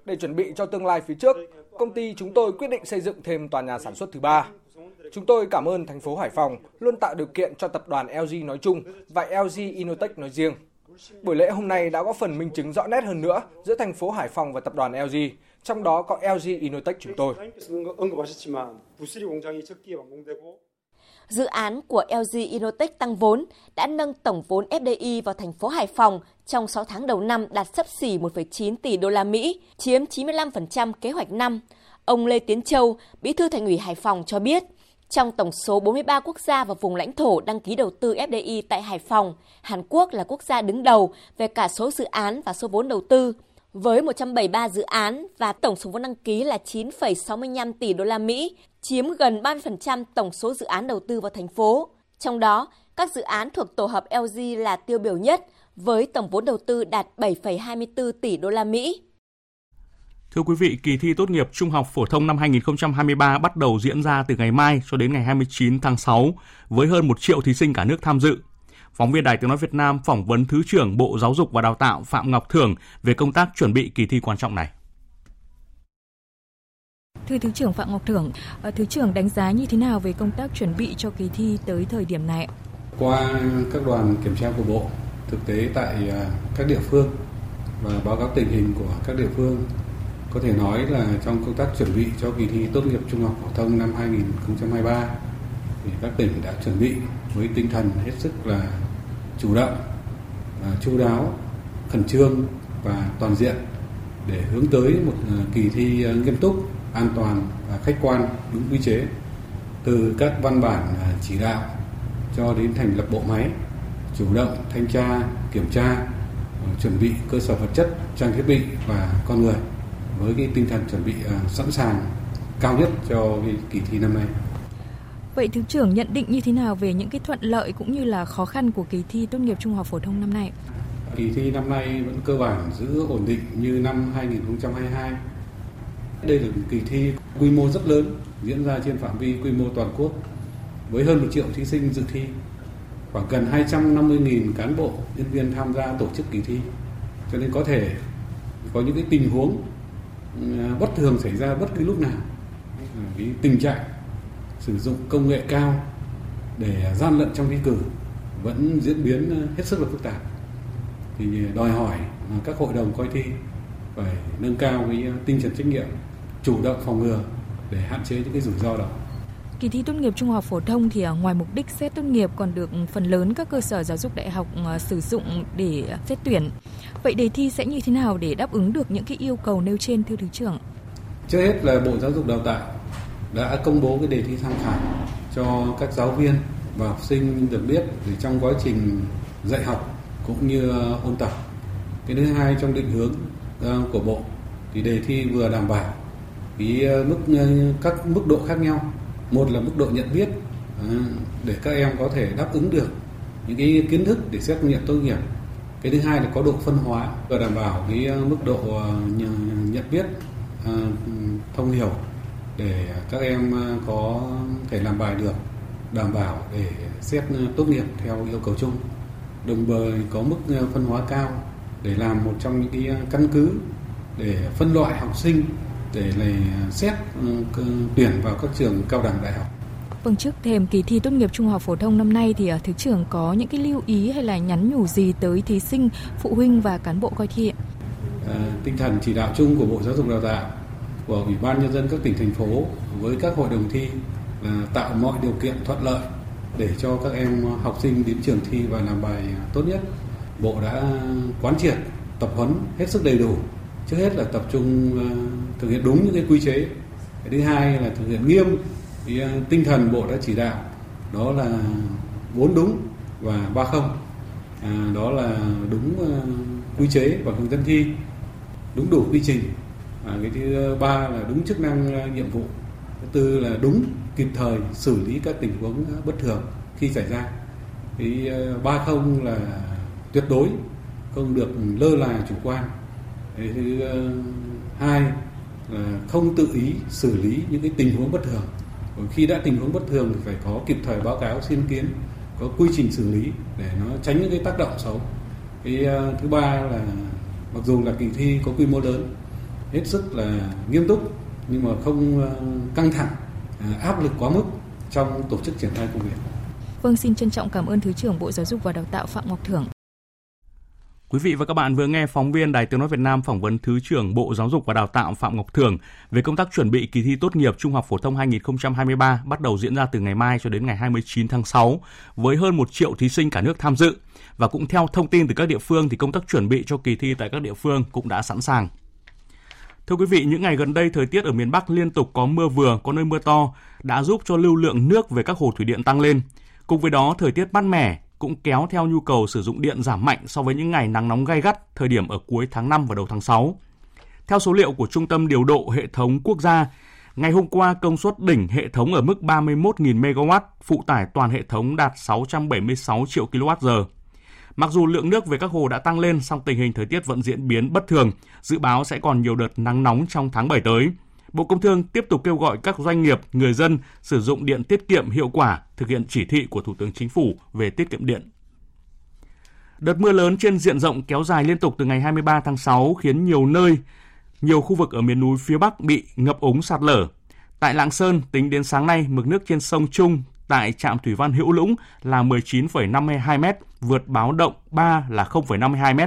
Để chuẩn bị cho tương lai phía trước, công ty chúng tôi quyết định xây dựng thêm tòa nhà sản xuất thứ ba. Chúng tôi cảm ơn thành phố Hải Phòng luôn tạo điều kiện cho tập đoàn LG nói chung và LG Inotech nói riêng. Buổi lễ hôm nay đã có phần minh chứng rõ nét hơn nữa giữa thành phố Hải Phòng và tập đoàn LG, trong đó có LG Inotech chúng tôi. Dự án của LG Inotech tăng vốn đã nâng tổng vốn FDI vào thành phố Hải Phòng trong 6 tháng đầu năm đạt sấp xỉ 1,9 tỷ đô la Mỹ, chiếm 95% kế hoạch năm. Ông Lê Tiến Châu, Bí thư Thành ủy Hải Phòng cho biết, trong tổng số 43 quốc gia và vùng lãnh thổ đăng ký đầu tư FDI tại Hải Phòng, Hàn Quốc là quốc gia đứng đầu về cả số dự án và số vốn đầu tư. Với 173 dự án và tổng số vốn đăng ký là 9,65 tỷ đô la Mỹ, chiếm gần 30% tổng số dự án đầu tư vào thành phố. Trong đó, các dự án thuộc tổ hợp LG là tiêu biểu nhất với tổng vốn đầu tư đạt 7,24 tỷ đô la Mỹ. Thưa quý vị, kỳ thi tốt nghiệp trung học phổ thông năm 2023 bắt đầu diễn ra từ ngày mai cho đến ngày 29 tháng 6 với hơn 1 triệu thí sinh cả nước tham dự. Phóng viên Đài Tiếng Nói Việt Nam phỏng vấn Thứ trưởng Bộ Giáo dục và Đào tạo Phạm Ngọc Thưởng về công tác chuẩn bị kỳ thi quan trọng này. Thưa Thứ trưởng Phạm Ngọc Thưởng, ờ, Thứ trưởng đánh giá như thế nào về công tác chuẩn bị cho kỳ thi tới thời điểm này? Qua các đoàn kiểm tra của Bộ, thực tế tại à, các địa phương và báo cáo tình hình của các địa phương có thể nói là trong công tác chuẩn bị cho kỳ thi tốt nghiệp trung học phổ thông năm 2023 thì các tỉnh đã chuẩn bị với tinh thần hết sức là chủ động, à, chu đáo, khẩn trương và toàn diện để hướng tới một à, kỳ thi à, nghiêm túc, an toàn và khách quan đúng quy chế từ các văn bản à, chỉ đạo cho đến thành lập bộ máy chủ động thanh tra kiểm tra chuẩn bị cơ sở vật chất trang thiết bị và con người với cái tinh thần chuẩn bị sẵn sàng cao nhất cho kỳ thi năm nay. Vậy thứ trưởng nhận định như thế nào về những cái thuận lợi cũng như là khó khăn của kỳ thi tốt nghiệp trung học phổ thông năm nay? Kỳ thi năm nay vẫn cơ bản giữ ổn định như năm 2022. Đây là một kỳ thi quy mô rất lớn diễn ra trên phạm vi quy mô toàn quốc với hơn một triệu thí sinh dự thi, khoảng gần 250.000 cán bộ, nhân viên tham gia tổ chức kỳ thi. Cho nên có thể có những cái tình huống ừ, bất thường xảy ra bất cứ lúc nào cái tình trạng sử dụng công nghệ cao để gian lận trong thi cử vẫn diễn biến hết sức là phức tạp thì đòi hỏi các hội đồng coi thi phải nâng cao cái tinh thần trách nhiệm chủ động phòng ngừa để hạn chế những cái rủi ro đó Kỳ thi tốt nghiệp trung học phổ thông thì ngoài mục đích xét tốt nghiệp còn được phần lớn các cơ sở giáo dục đại học sử dụng để xét tuyển. Vậy đề thi sẽ như thế nào để đáp ứng được những cái yêu cầu nêu trên thưa thứ trưởng? Trước hết là Bộ Giáo dục Đào tạo đã công bố cái đề thi tham khảo cho các giáo viên và học sinh được biết thì trong quá trình dạy học cũng như ôn tập. Cái thứ hai trong định hướng ờ, của Bộ thì đề thi vừa đảm bảo cái ờ, mức ờ, các mức độ khác nhau. Một là mức độ nhận biết để các em có thể đáp ứng được những cái kiến thức để xét nghiệm tốt nghiệp cái thứ hai là có độ phân hóa và đảm bảo cái mức độ nhận biết thông hiểu để các em có thể làm bài được đảm bảo để xét tốt nghiệp theo yêu cầu chung đồng thời có mức phân hóa cao để làm một trong những cái căn cứ để phân loại học sinh để này xét tuyển vào các trường cao đẳng đại học Vâng, trước thềm kỳ thi tốt nghiệp trung học phổ thông năm nay thì Thứ trưởng có những cái lưu ý hay là nhắn nhủ gì tới thí sinh, phụ huynh và cán bộ coi thi ạ? À, tinh thần chỉ đạo chung của Bộ Giáo dục Đào tạo, của Ủy ban Nhân dân các tỉnh, thành phố với các hội đồng thi là tạo mọi điều kiện thuận lợi để cho các em học sinh đến trường thi và làm bài tốt nhất. Bộ đã quán triệt, tập huấn hết sức đầy đủ. Trước hết là tập trung ờ, thực hiện đúng những cái quy chế. Cái thứ hai là thực hiện nghiêm ờ, tinh thần bộ đã chỉ đạo đó là bốn đúng và ba không à, đó là đúng uh, quy chế và hướng dẫn thi đúng đủ quy trình à, cái thứ ba là đúng chức năng à, nhiệm vụ. Thứ tư là đúng kịp thời xử lý các tình huống à, bất thường khi xảy ra. Cái à, ba không là tuyệt đối không được lơ là chủ quan. Cái thứ hai là không tự ý xử lý những cái tình huống bất thường. Khi đã tình huống bất thường thì phải có kịp thời báo cáo xin kiến có quy trình xử lý để nó tránh những cái tác động xấu. Cái thứ ba là mặc dù là kỳ thi có quy mô lớn hết sức là nghiêm túc nhưng mà không uh, căng thẳng uh, áp lực quá mức trong tổ chức triển khai công việc. Vâng, xin trân trọng cảm ơn Thứ trưởng Bộ Giáo dục và Đào tạo Phạm Ngọc Thưởng. Quý vị và các bạn vừa nghe phóng viên Đài Tiếng nói Việt Nam phỏng vấn Thứ trưởng Bộ Giáo dục và Đào tạo Phạm Ngọc Thường về công tác chuẩn bị kỳ thi tốt nghiệp Trung học phổ thông 2023 bắt đầu diễn ra từ ngày mai cho đến ngày 29 tháng 6 với hơn 1 triệu thí sinh cả nước tham dự. Và cũng theo thông tin từ các địa phương thì công tác chuẩn bị cho kỳ thi tại các địa phương cũng đã sẵn sàng. Thưa quý vị, những ngày gần đây thời tiết ở miền Bắc liên tục có mưa vừa, có nơi mưa to đã giúp cho lưu lượng nước về các hồ thủy điện tăng lên. Cùng với đó, thời tiết mát mẻ, cũng kéo theo nhu cầu sử dụng điện giảm mạnh so với những ngày nắng nóng gay gắt thời điểm ở cuối tháng 5 và đầu tháng 6. Theo số liệu của Trung tâm Điều độ Hệ thống Quốc gia, ngày hôm qua công suất đỉnh hệ thống ở mức 31.000 MW, phụ tải toàn hệ thống đạt 676 triệu kWh. Mặc dù lượng nước về các hồ đã tăng lên, song tình hình thời tiết vẫn diễn biến bất thường, dự báo sẽ còn nhiều đợt nắng nóng trong tháng 7 tới. Bộ Công Thương tiếp tục kêu gọi các doanh nghiệp, người dân sử dụng điện tiết kiệm hiệu quả, thực hiện chỉ thị của Thủ tướng Chính phủ về tiết kiệm điện. Đợt mưa lớn trên diện rộng kéo dài liên tục từ ngày 23 tháng 6 khiến nhiều nơi, nhiều khu vực ở miền núi phía Bắc bị ngập úng sạt lở. Tại Lạng Sơn, tính đến sáng nay, mực nước trên sông Trung tại trạm thủy văn Hữu Lũng là 19,52 m, vượt báo động 3 là 0,52 m.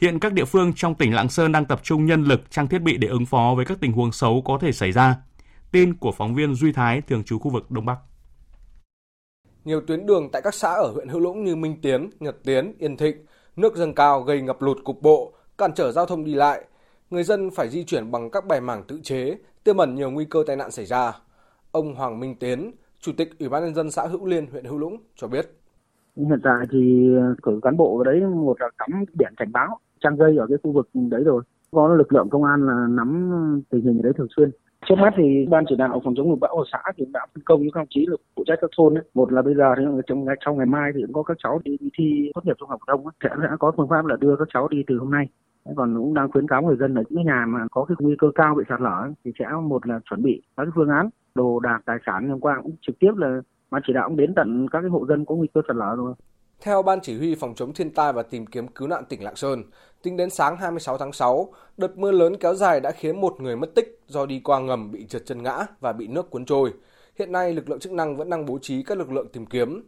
Hiện các địa phương trong tỉnh Lạng Sơn đang tập trung nhân lực, trang thiết bị để ứng phó với các tình huống xấu có thể xảy ra. Tin của phóng viên Duy Thái, thường trú khu vực Đông Bắc. Nhiều tuyến đường tại các xã ở huyện Hữu Lũng như Minh Tiến, Nhật Tiến, Yên Thịnh, nước dâng cao gây ngập lụt cục bộ, cản trở giao thông đi lại. Người dân phải di chuyển bằng các bè mảng tự chế, tiềm ẩn nhiều nguy cơ tai nạn xảy ra. Ông Hoàng Minh Tiến, Chủ tịch Ủy ban nhân dân xã Hữu Liên, huyện Hữu Lũng cho biết. Hiện tại thì cử cán bộ ở đấy một là cắm biển cảnh báo, trang dây ở cái khu vực đấy rồi. Có lực lượng công an là nắm tình hình ở đấy thường xuyên. Trước mắt thì ban chỉ đạo phòng chống lụt bão của xã thì đã phân công những các đồng chí là phụ trách các thôn ấy. Một là bây giờ thì trong ngày trong ngày mai thì cũng có các cháu đi, đi thi tốt nghiệp trung học phổ thông sẽ đã có phương pháp là đưa các cháu đi từ hôm nay. Còn cũng đang khuyến cáo người dân ở những nhà mà có cái nguy cơ cao bị sạt lở thì sẽ một là chuẩn bị các phương án đồ đạc tài sản liên quan cũng trực tiếp là ban chỉ đạo cũng đến tận các cái hộ dân có nguy cơ sạt lở rồi. Theo Ban Chỉ huy Phòng chống thiên tai và tìm kiếm cứu nạn tỉnh Lạng Sơn, tính đến sáng 26 tháng 6, đợt mưa lớn kéo dài đã khiến một người mất tích do đi qua ngầm bị trượt chân ngã và bị nước cuốn trôi. Hiện nay, lực lượng chức năng vẫn đang bố trí các lực lượng tìm kiếm.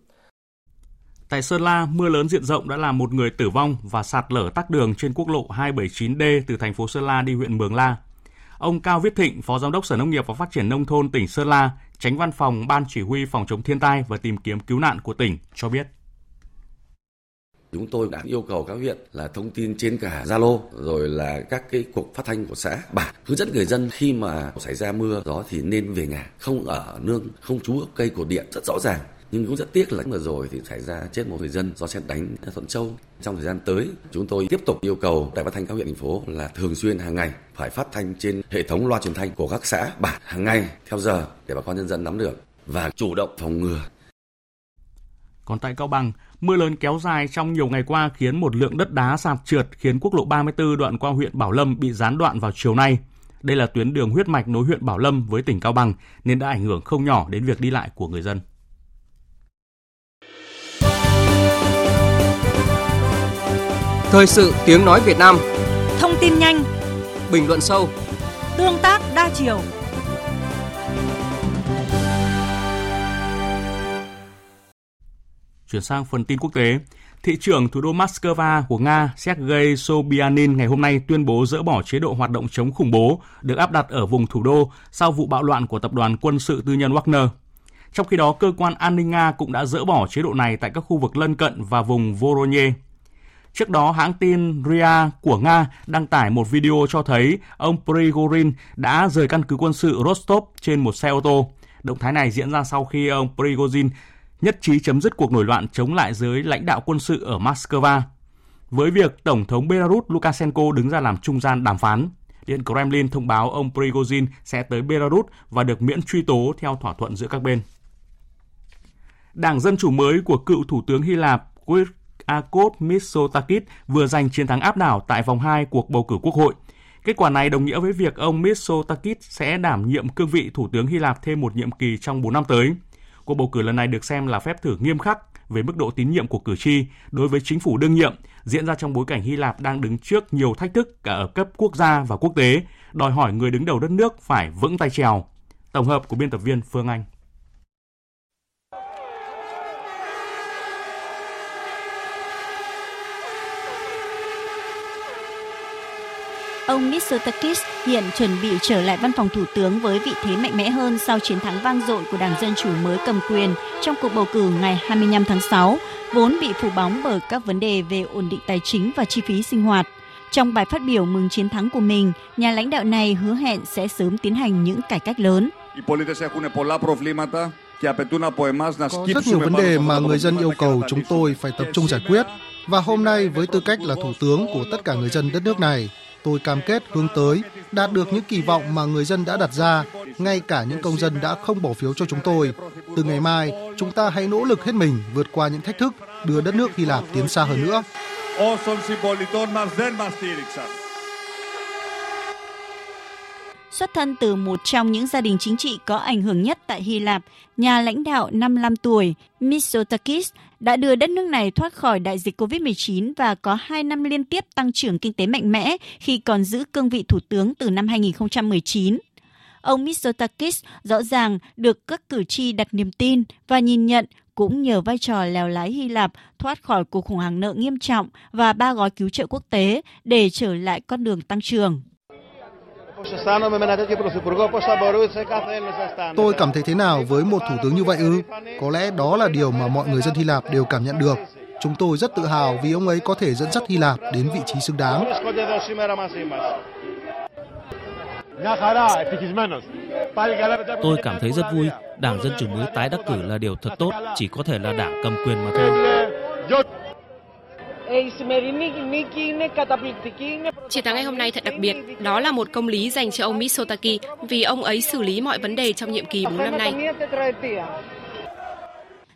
Tại Sơn La, mưa lớn diện rộng đã làm một người tử vong và sạt lở tắc đường trên quốc lộ 279D từ thành phố Sơn La đi huyện Mường La. Ông Cao Viết Thịnh, Phó Giám đốc Sở Nông nghiệp và Phát triển Nông thôn tỉnh Sơn La, tránh văn phòng Ban Chỉ huy Phòng chống thiên tai và tìm kiếm cứu nạn của tỉnh cho biết. Chúng tôi đã yêu cầu các huyện là thông tin trên cả Zalo rồi là các cái cuộc phát thanh của xã bản hướng dẫn người dân khi mà xảy ra mưa gió thì nên về nhà, không ở nương, không trú ở cây cột điện rất rõ ràng nhưng cũng rất tiếc là vừa rồi thì xảy ra chết một người dân do xét đánh thuận châu trong thời gian tới chúng tôi tiếp tục yêu cầu đài phát thanh các huyện thành phố là thường xuyên hàng ngày phải phát thanh trên hệ thống loa truyền thanh của các xã bản hàng ngày theo giờ để bà con nhân dân nắm được và chủ động phòng ngừa còn tại Cao Bằng, mưa lớn kéo dài trong nhiều ngày qua khiến một lượng đất đá sạt trượt khiến quốc lộ 34 đoạn qua huyện Bảo Lâm bị gián đoạn vào chiều nay. Đây là tuyến đường huyết mạch nối huyện Bảo Lâm với tỉnh Cao Bằng nên đã ảnh hưởng không nhỏ đến việc đi lại của người dân. Thời sự tiếng nói Việt Nam. Thông tin nhanh. Bình luận sâu. Tương tác đa chiều. Chuyển sang phần tin quốc tế, thị trưởng thủ đô Moscow của Nga Sergei Sobyanin ngày hôm nay tuyên bố dỡ bỏ chế độ hoạt động chống khủng bố được áp đặt ở vùng thủ đô sau vụ bạo loạn của tập đoàn quân sự tư nhân Wagner. Trong khi đó, cơ quan an ninh Nga cũng đã dỡ bỏ chế độ này tại các khu vực lân cận và vùng Voronezh. Trước đó, hãng tin RIA của Nga đăng tải một video cho thấy ông Prigozhin đã rời căn cứ quân sự Rostov trên một xe ô tô. Động thái này diễn ra sau khi ông Prigozhin nhất trí chấm dứt cuộc nổi loạn chống lại giới lãnh đạo quân sự ở Moscow. Với việc Tổng thống Belarus Lukashenko đứng ra làm trung gian đàm phán, Điện Kremlin thông báo ông Prigozhin sẽ tới Belarus và được miễn truy tố theo thỏa thuận giữa các bên. Đảng Dân Chủ mới của cựu Thủ tướng Hy Lạp Akos Mitsotakis vừa giành chiến thắng áp đảo tại vòng 2 cuộc bầu cử quốc hội. Kết quả này đồng nghĩa với việc ông Mitsotakis sẽ đảm nhiệm cương vị Thủ tướng Hy Lạp thêm một nhiệm kỳ trong 4 năm tới. Cuộc bầu cử lần này được xem là phép thử nghiêm khắc về mức độ tín nhiệm của cử tri đối với chính phủ đương nhiệm diễn ra trong bối cảnh Hy Lạp đang đứng trước nhiều thách thức cả ở cấp quốc gia và quốc tế, đòi hỏi người đứng đầu đất nước phải vững tay trèo. Tổng hợp của biên tập viên Phương Anh. Ông Mitsotakis hiện chuẩn bị trở lại văn phòng thủ tướng với vị thế mạnh mẽ hơn sau chiến thắng vang dội của Đảng Dân Chủ mới cầm quyền trong cuộc bầu cử ngày 25 tháng 6, vốn bị phủ bóng bởi các vấn đề về ổn định tài chính và chi phí sinh hoạt. Trong bài phát biểu mừng chiến thắng của mình, nhà lãnh đạo này hứa hẹn sẽ sớm tiến hành những cải cách lớn. Có rất nhiều vấn đề mà người dân yêu cầu chúng tôi phải tập trung giải quyết. Và hôm nay với tư cách là thủ tướng của tất cả người dân đất nước này, tôi cam kết hướng tới đạt được những kỳ vọng mà người dân đã đặt ra, ngay cả những công dân đã không bỏ phiếu cho chúng tôi. Từ ngày mai, chúng ta hãy nỗ lực hết mình vượt qua những thách thức, đưa đất nước Hy Lạp tiến xa hơn nữa. Xuất thân từ một trong những gia đình chính trị có ảnh hưởng nhất tại Hy Lạp, nhà lãnh đạo 55 tuổi Mitsotakis đã đưa đất nước này thoát khỏi đại dịch COVID-19 và có 2 năm liên tiếp tăng trưởng kinh tế mạnh mẽ khi còn giữ cương vị thủ tướng từ năm 2019. Ông Mitsotakis rõ ràng được các cử tri đặt niềm tin và nhìn nhận cũng nhờ vai trò lèo lái Hy Lạp thoát khỏi cuộc khủng hoảng nợ nghiêm trọng và ba gói cứu trợ quốc tế để trở lại con đường tăng trưởng. Tôi cảm thấy thế nào với một thủ tướng như vậy ư? Có lẽ đó là điều mà mọi người dân Hy Lạp đều cảm nhận được. Chúng tôi rất tự hào vì ông ấy có thể dẫn dắt Hy Lạp đến vị trí xứng đáng. Tôi cảm thấy rất vui. Đảng Dân Chủ mới tái đắc cử là điều thật tốt, chỉ có thể là đảng cầm quyền mà thôi. Chiến thắng ngày hôm nay thật đặc biệt. Đó là một công lý dành cho ông Mitsotakis vì ông ấy xử lý mọi vấn đề trong nhiệm kỳ 4 năm nay.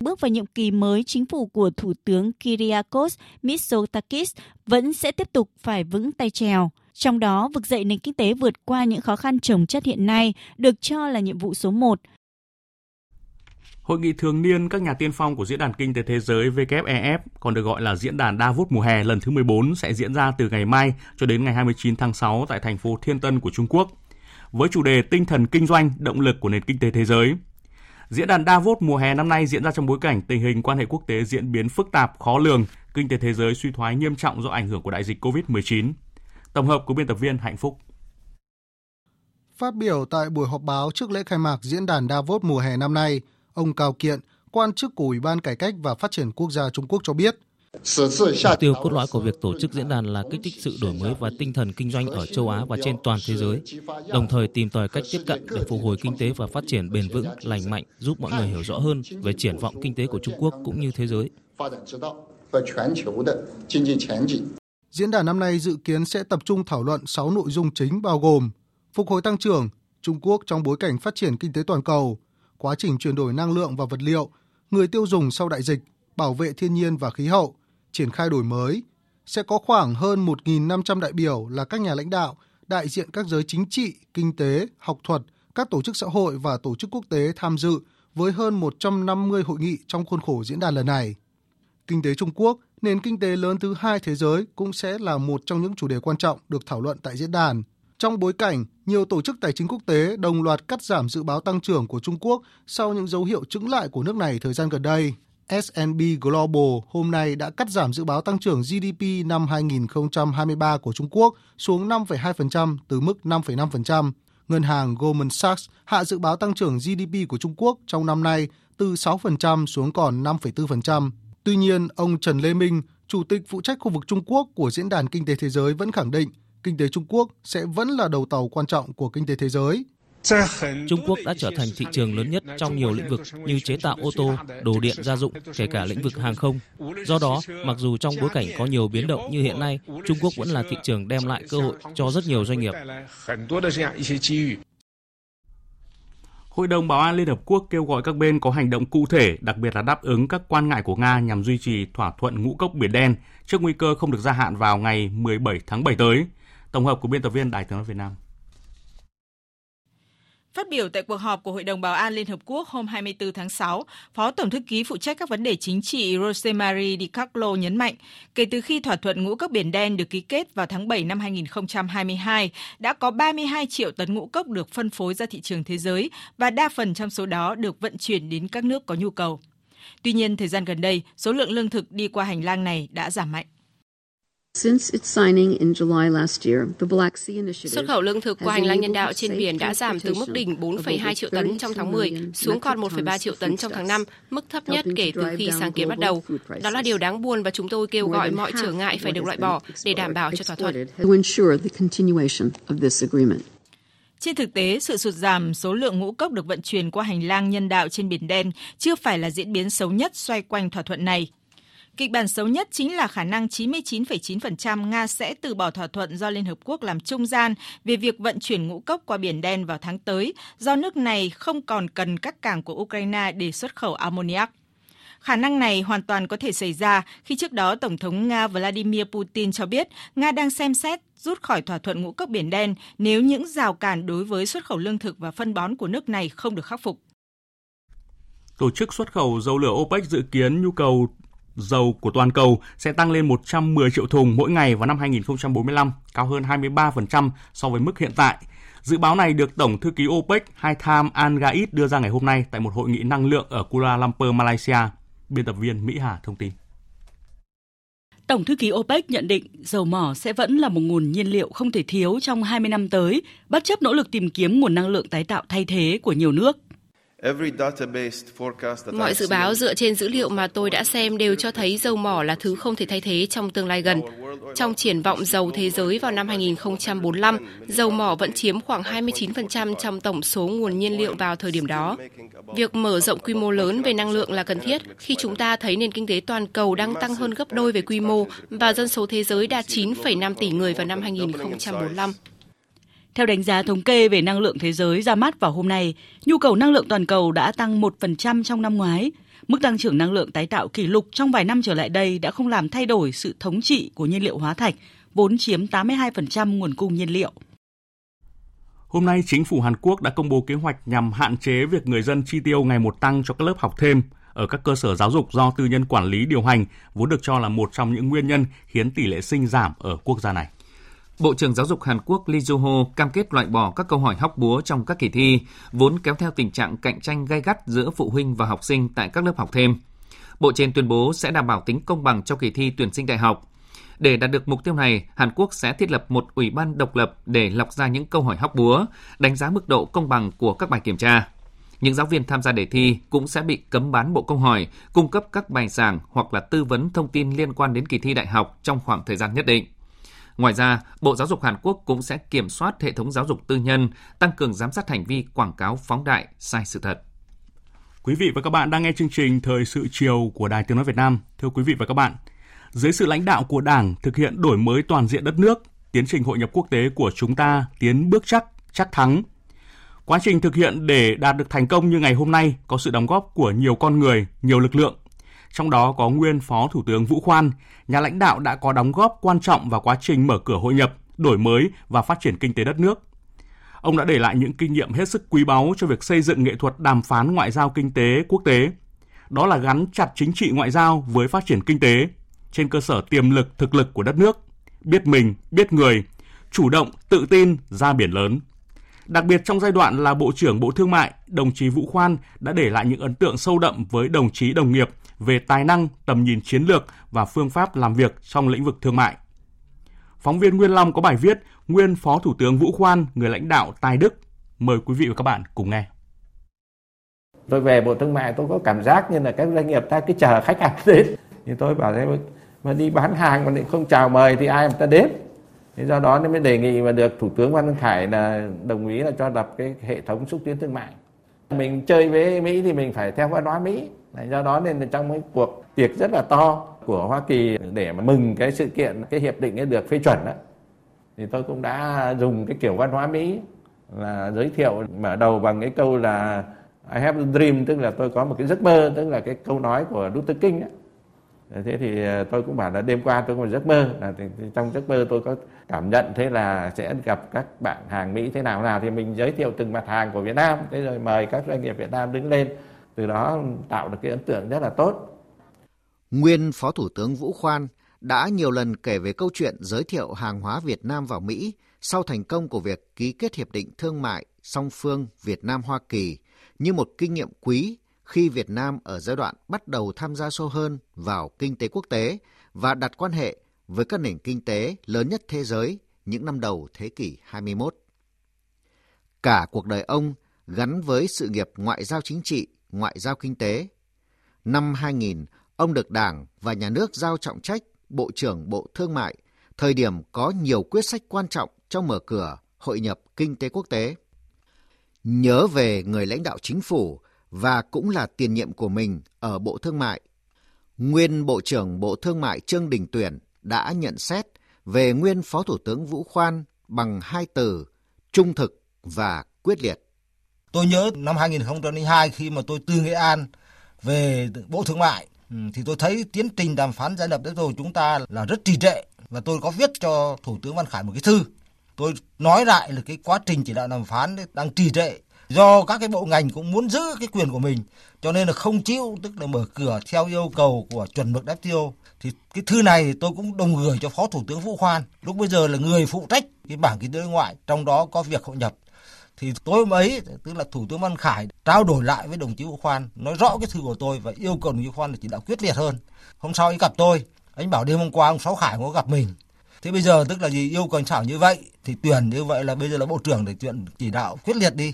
Bước vào nhiệm kỳ mới, chính phủ của Thủ tướng Kyriakos Mitsotakis vẫn sẽ tiếp tục phải vững tay trèo. Trong đó, vực dậy nền kinh tế vượt qua những khó khăn trồng chất hiện nay được cho là nhiệm vụ số 1. Hội nghị thường niên các nhà tiên phong của Diễn đàn Kinh tế Thế giới WEF, còn được gọi là Diễn đàn Davos mùa hè lần thứ 14 sẽ diễn ra từ ngày mai cho đến ngày 29 tháng 6 tại thành phố Thiên Tân của Trung Quốc, với chủ đề Tinh thần kinh doanh, động lực của nền kinh tế thế giới. Diễn đàn Davos mùa hè năm nay diễn ra trong bối cảnh tình hình quan hệ quốc tế diễn biến phức tạp, khó lường, kinh tế thế giới suy thoái nghiêm trọng do ảnh hưởng của đại dịch COVID-19. Tổng hợp của biên tập viên Hạnh Phúc. Phát biểu tại buổi họp báo trước lễ khai mạc diễn đàn Davos mùa hè năm nay, ông Cao Kiện, quan chức của Ủy ban Cải cách và Phát triển Quốc gia Trung Quốc cho biết, Mục tiêu cốt lõi của việc tổ chức diễn đàn là kích thích sự đổi mới và tinh thần kinh doanh ở châu Á và trên toàn thế giới, đồng thời tìm tòi cách tiếp cận để phục hồi kinh tế và phát triển bền vững, lành mạnh, giúp mọi người hiểu rõ hơn về triển vọng kinh tế của Trung Quốc cũng như thế giới. Diễn đàn năm nay dự kiến sẽ tập trung thảo luận 6 nội dung chính bao gồm phục hồi tăng trưởng, Trung Quốc trong bối cảnh phát triển kinh tế toàn cầu, quá trình chuyển đổi năng lượng và vật liệu, người tiêu dùng sau đại dịch, bảo vệ thiên nhiên và khí hậu, triển khai đổi mới. Sẽ có khoảng hơn 1.500 đại biểu là các nhà lãnh đạo, đại diện các giới chính trị, kinh tế, học thuật, các tổ chức xã hội và tổ chức quốc tế tham dự với hơn 150 hội nghị trong khuôn khổ diễn đàn lần này. Kinh tế Trung Quốc, nền kinh tế lớn thứ hai thế giới cũng sẽ là một trong những chủ đề quan trọng được thảo luận tại diễn đàn. Trong bối cảnh nhiều tổ chức tài chính quốc tế đồng loạt cắt giảm dự báo tăng trưởng của Trung Quốc sau những dấu hiệu chững lại của nước này thời gian gần đây. S&P Global hôm nay đã cắt giảm dự báo tăng trưởng GDP năm 2023 của Trung Quốc xuống 5,2% từ mức 5,5%. Ngân hàng Goldman Sachs hạ dự báo tăng trưởng GDP của Trung Quốc trong năm nay từ 6% xuống còn 5,4%. Tuy nhiên, ông Trần Lê Minh, Chủ tịch phụ trách khu vực Trung Quốc của Diễn đàn Kinh tế Thế giới vẫn khẳng định kinh tế Trung Quốc sẽ vẫn là đầu tàu quan trọng của kinh tế thế giới. Trung Quốc đã trở thành thị trường lớn nhất trong nhiều lĩnh vực như chế tạo ô tô, đồ điện gia dụng, kể cả lĩnh vực hàng không. Do đó, mặc dù trong bối cảnh có nhiều biến động như hiện nay, Trung Quốc vẫn là thị trường đem lại cơ hội cho rất nhiều doanh nghiệp. Hội đồng Bảo an Liên Hợp Quốc kêu gọi các bên có hành động cụ thể, đặc biệt là đáp ứng các quan ngại của Nga nhằm duy trì thỏa thuận ngũ cốc Biển Đen trước nguy cơ không được gia hạn vào ngày 17 tháng 7 tới. Tổng hợp của biên tập viên Đài tiếng nói Việt Nam. Phát biểu tại cuộc họp của Hội đồng Bảo an Liên Hợp Quốc hôm 24 tháng 6, Phó Tổng thư ký phụ trách các vấn đề chính trị Rosemarie Di Carlo nhấn mạnh, kể từ khi thỏa thuận ngũ cốc Biển Đen được ký kết vào tháng 7 năm 2022, đã có 32 triệu tấn ngũ cốc được phân phối ra thị trường thế giới và đa phần trong số đó được vận chuyển đến các nước có nhu cầu. Tuy nhiên, thời gian gần đây, số lượng lương thực đi qua hành lang này đã giảm mạnh. Xuất khẩu lương thực qua hành lang nhân đạo trên biển đã giảm từ mức đỉnh 4,2 triệu tấn trong tháng 10 xuống còn 1,3 triệu tấn trong tháng 5, mức thấp nhất kể từ khi sáng kiến bắt đầu. Đó là điều đáng buồn và chúng tôi kêu gọi mọi trở ngại phải được loại bỏ để đảm bảo cho thỏa thuận. Trên thực tế, sự sụt giảm số lượng ngũ cốc được vận chuyển qua hành lang nhân đạo trên Biển Đen chưa phải là diễn biến xấu nhất xoay quanh thỏa thuận này. Kịch bản xấu nhất chính là khả năng 99,9% Nga sẽ từ bỏ thỏa thuận do Liên Hợp Quốc làm trung gian về việc vận chuyển ngũ cốc qua Biển Đen vào tháng tới, do nước này không còn cần các cảng của Ukraine để xuất khẩu ammoniac. Khả năng này hoàn toàn có thể xảy ra khi trước đó Tổng thống Nga Vladimir Putin cho biết Nga đang xem xét rút khỏi thỏa thuận ngũ cốc Biển Đen nếu những rào cản đối với xuất khẩu lương thực và phân bón của nước này không được khắc phục. Tổ chức xuất khẩu dầu lửa OPEC dự kiến nhu cầu dầu của toàn cầu sẽ tăng lên 110 triệu thùng mỗi ngày vào năm 2045, cao hơn 23% so với mức hiện tại. Dự báo này được Tổng thư ký OPEC Haitham Al-Ghaid đưa ra ngày hôm nay tại một hội nghị năng lượng ở Kuala Lumpur, Malaysia. Biên tập viên Mỹ Hà thông tin. Tổng thư ký OPEC nhận định dầu mỏ sẽ vẫn là một nguồn nhiên liệu không thể thiếu trong 20 năm tới, bất chấp nỗ lực tìm kiếm nguồn năng lượng tái tạo thay thế của nhiều nước. Mọi dự báo dựa trên dữ liệu mà tôi đã xem đều cho thấy dầu mỏ là thứ không thể thay thế trong tương lai gần. Trong triển vọng dầu thế giới vào năm 2045, dầu mỏ vẫn chiếm khoảng 29% trong tổng số nguồn nhiên liệu vào thời điểm đó. Việc mở rộng quy mô lớn về năng lượng là cần thiết khi chúng ta thấy nền kinh tế toàn cầu đang tăng hơn gấp đôi về quy mô và dân số thế giới đạt 9,5 tỷ người vào năm 2045. Theo đánh giá thống kê về năng lượng thế giới ra mắt vào hôm nay, nhu cầu năng lượng toàn cầu đã tăng 1% trong năm ngoái. Mức tăng trưởng năng lượng tái tạo kỷ lục trong vài năm trở lại đây đã không làm thay đổi sự thống trị của nhiên liệu hóa thạch, vốn chiếm 82% nguồn cung nhiên liệu. Hôm nay, chính phủ Hàn Quốc đã công bố kế hoạch nhằm hạn chế việc người dân chi tiêu ngày một tăng cho các lớp học thêm ở các cơ sở giáo dục do tư nhân quản lý điều hành, vốn được cho là một trong những nguyên nhân khiến tỷ lệ sinh giảm ở quốc gia này. Bộ trưởng Giáo dục Hàn Quốc Lee Joo-ho cam kết loại bỏ các câu hỏi hóc búa trong các kỳ thi, vốn kéo theo tình trạng cạnh tranh gay gắt giữa phụ huynh và học sinh tại các lớp học thêm. Bộ trên tuyên bố sẽ đảm bảo tính công bằng cho kỳ thi tuyển sinh đại học. Để đạt được mục tiêu này, Hàn Quốc sẽ thiết lập một ủy ban độc lập để lọc ra những câu hỏi hóc búa, đánh giá mức độ công bằng của các bài kiểm tra. Những giáo viên tham gia đề thi cũng sẽ bị cấm bán bộ câu hỏi, cung cấp các bài giảng hoặc là tư vấn thông tin liên quan đến kỳ thi đại học trong khoảng thời gian nhất định. Ngoài ra, Bộ Giáo dục Hàn Quốc cũng sẽ kiểm soát hệ thống giáo dục tư nhân, tăng cường giám sát hành vi quảng cáo phóng đại, sai sự thật. Quý vị và các bạn đang nghe chương trình Thời sự chiều của Đài Tiếng Nói Việt Nam. Thưa quý vị và các bạn, dưới sự lãnh đạo của Đảng thực hiện đổi mới toàn diện đất nước, tiến trình hội nhập quốc tế của chúng ta tiến bước chắc, chắc thắng. Quá trình thực hiện để đạt được thành công như ngày hôm nay có sự đóng góp của nhiều con người, nhiều lực lượng. Trong đó có nguyên Phó Thủ tướng Vũ Khoan, nhà lãnh đạo đã có đóng góp quan trọng vào quá trình mở cửa hội nhập, đổi mới và phát triển kinh tế đất nước. Ông đã để lại những kinh nghiệm hết sức quý báu cho việc xây dựng nghệ thuật đàm phán ngoại giao kinh tế quốc tế. Đó là gắn chặt chính trị ngoại giao với phát triển kinh tế, trên cơ sở tiềm lực thực lực của đất nước, biết mình, biết người, chủ động, tự tin ra biển lớn. Đặc biệt trong giai đoạn là Bộ trưởng Bộ Thương mại, đồng chí Vũ Khoan đã để lại những ấn tượng sâu đậm với đồng chí đồng nghiệp về tài năng, tầm nhìn chiến lược và phương pháp làm việc trong lĩnh vực thương mại. Phóng viên Nguyên Long có bài viết Nguyên Phó Thủ tướng Vũ Khoan, người lãnh đạo tài đức. Mời quý vị và các bạn cùng nghe. Tôi về Bộ Thương mại tôi có cảm giác như là các doanh nghiệp ta cứ chờ khách hàng đến. Thì tôi bảo thế mà đi bán hàng mà không chào mời thì ai mà ta đến thế do đó nên mới đề nghị mà được thủ tướng văn khải là đồng ý là cho lập cái hệ thống xúc tiến thương mại mình chơi với mỹ thì mình phải theo văn hóa mỹ. Do đó nên trong cái cuộc tiệc rất là to của hoa kỳ để mà mừng cái sự kiện, cái hiệp định ấy được phê chuẩn đó thì tôi cũng đã dùng cái kiểu văn hóa mỹ là giới thiệu, mở đầu bằng cái câu là I have a dream tức là tôi có một cái giấc mơ, tức là cái câu nói của Luther King ấy thế thì ờ, tôi cũng bảo là đêm qua tôi có một giấc mơ là trong giấc mơ tôi có cảm nhận thế là sẽ gặp các bạn hàng Mỹ thế nào nào thì mình giới thiệu từng mặt hàng của Việt Nam thế rồi mời các doanh nghiệp Việt Nam đứng lên, từ đó tạo được cái ấn tượng rất là tốt. Nguyên Phó Thủ tướng Vũ Khoan đã nhiều lần kể về câu chuyện giới thiệu hàng hóa Việt Nam vào Mỹ sau thành công của việc ký kết hiệp định thương mại song phương Việt Nam Hoa Kỳ như một kinh nghiệm quý khi Việt Nam ở giai đoạn bắt đầu tham gia sâu hơn vào kinh tế quốc tế và đặt quan hệ với các nền kinh tế lớn nhất thế giới những năm đầu thế kỷ 21. Cả cuộc đời ông gắn với sự nghiệp ngoại giao chính trị, ngoại giao kinh tế. Năm 2000, ông được Đảng và Nhà nước giao trọng trách Bộ trưởng Bộ Thương mại, thời điểm có nhiều quyết sách quan trọng trong mở cửa hội nhập kinh tế quốc tế. Nhớ về người lãnh đạo chính phủ và cũng là tiền nhiệm của mình ở Bộ Thương mại. Nguyên Bộ trưởng Bộ Thương mại Trương Đình Tuyển đã nhận xét về nguyên Phó Thủ tướng Vũ Khoan bằng hai từ trung thực và quyết liệt. Tôi nhớ năm 2002 khi mà tôi từ Nghệ An về Bộ Thương mại ừ, thì tôi thấy tiến trình đàm phán gia nhập đấy rồi chúng ta là rất trì trệ và tôi có viết cho Thủ tướng Văn Khải một cái thư. Tôi nói lại là cái quá trình chỉ đạo đàm phán đang trì trệ do các cái bộ ngành cũng muốn giữ cái quyền của mình, cho nên là không chịu, tức là mở cửa theo yêu cầu của chuẩn mực WTO thì cái thư này tôi cũng đồng gửi cho phó thủ tướng Vũ Khoan. Lúc bây giờ là người phụ trách cái bảng kinh tế đối ngoại, trong đó có việc hội nhập. Thì tối hôm ấy, tức là thủ tướng Văn Khải trao đổi lại với đồng chí Vũ Khoan, nói rõ cái thư của tôi và yêu cầu đồng chí Khoan là chỉ đạo quyết liệt hơn. Hôm sau anh gặp tôi, anh bảo đêm hôm qua ông Sáu Khải có gặp mình. Thế bây giờ tức là gì, yêu cầu anh Thảo như vậy, thì tuyển như vậy là bây giờ là bộ trưởng để chuyện chỉ đạo quyết liệt đi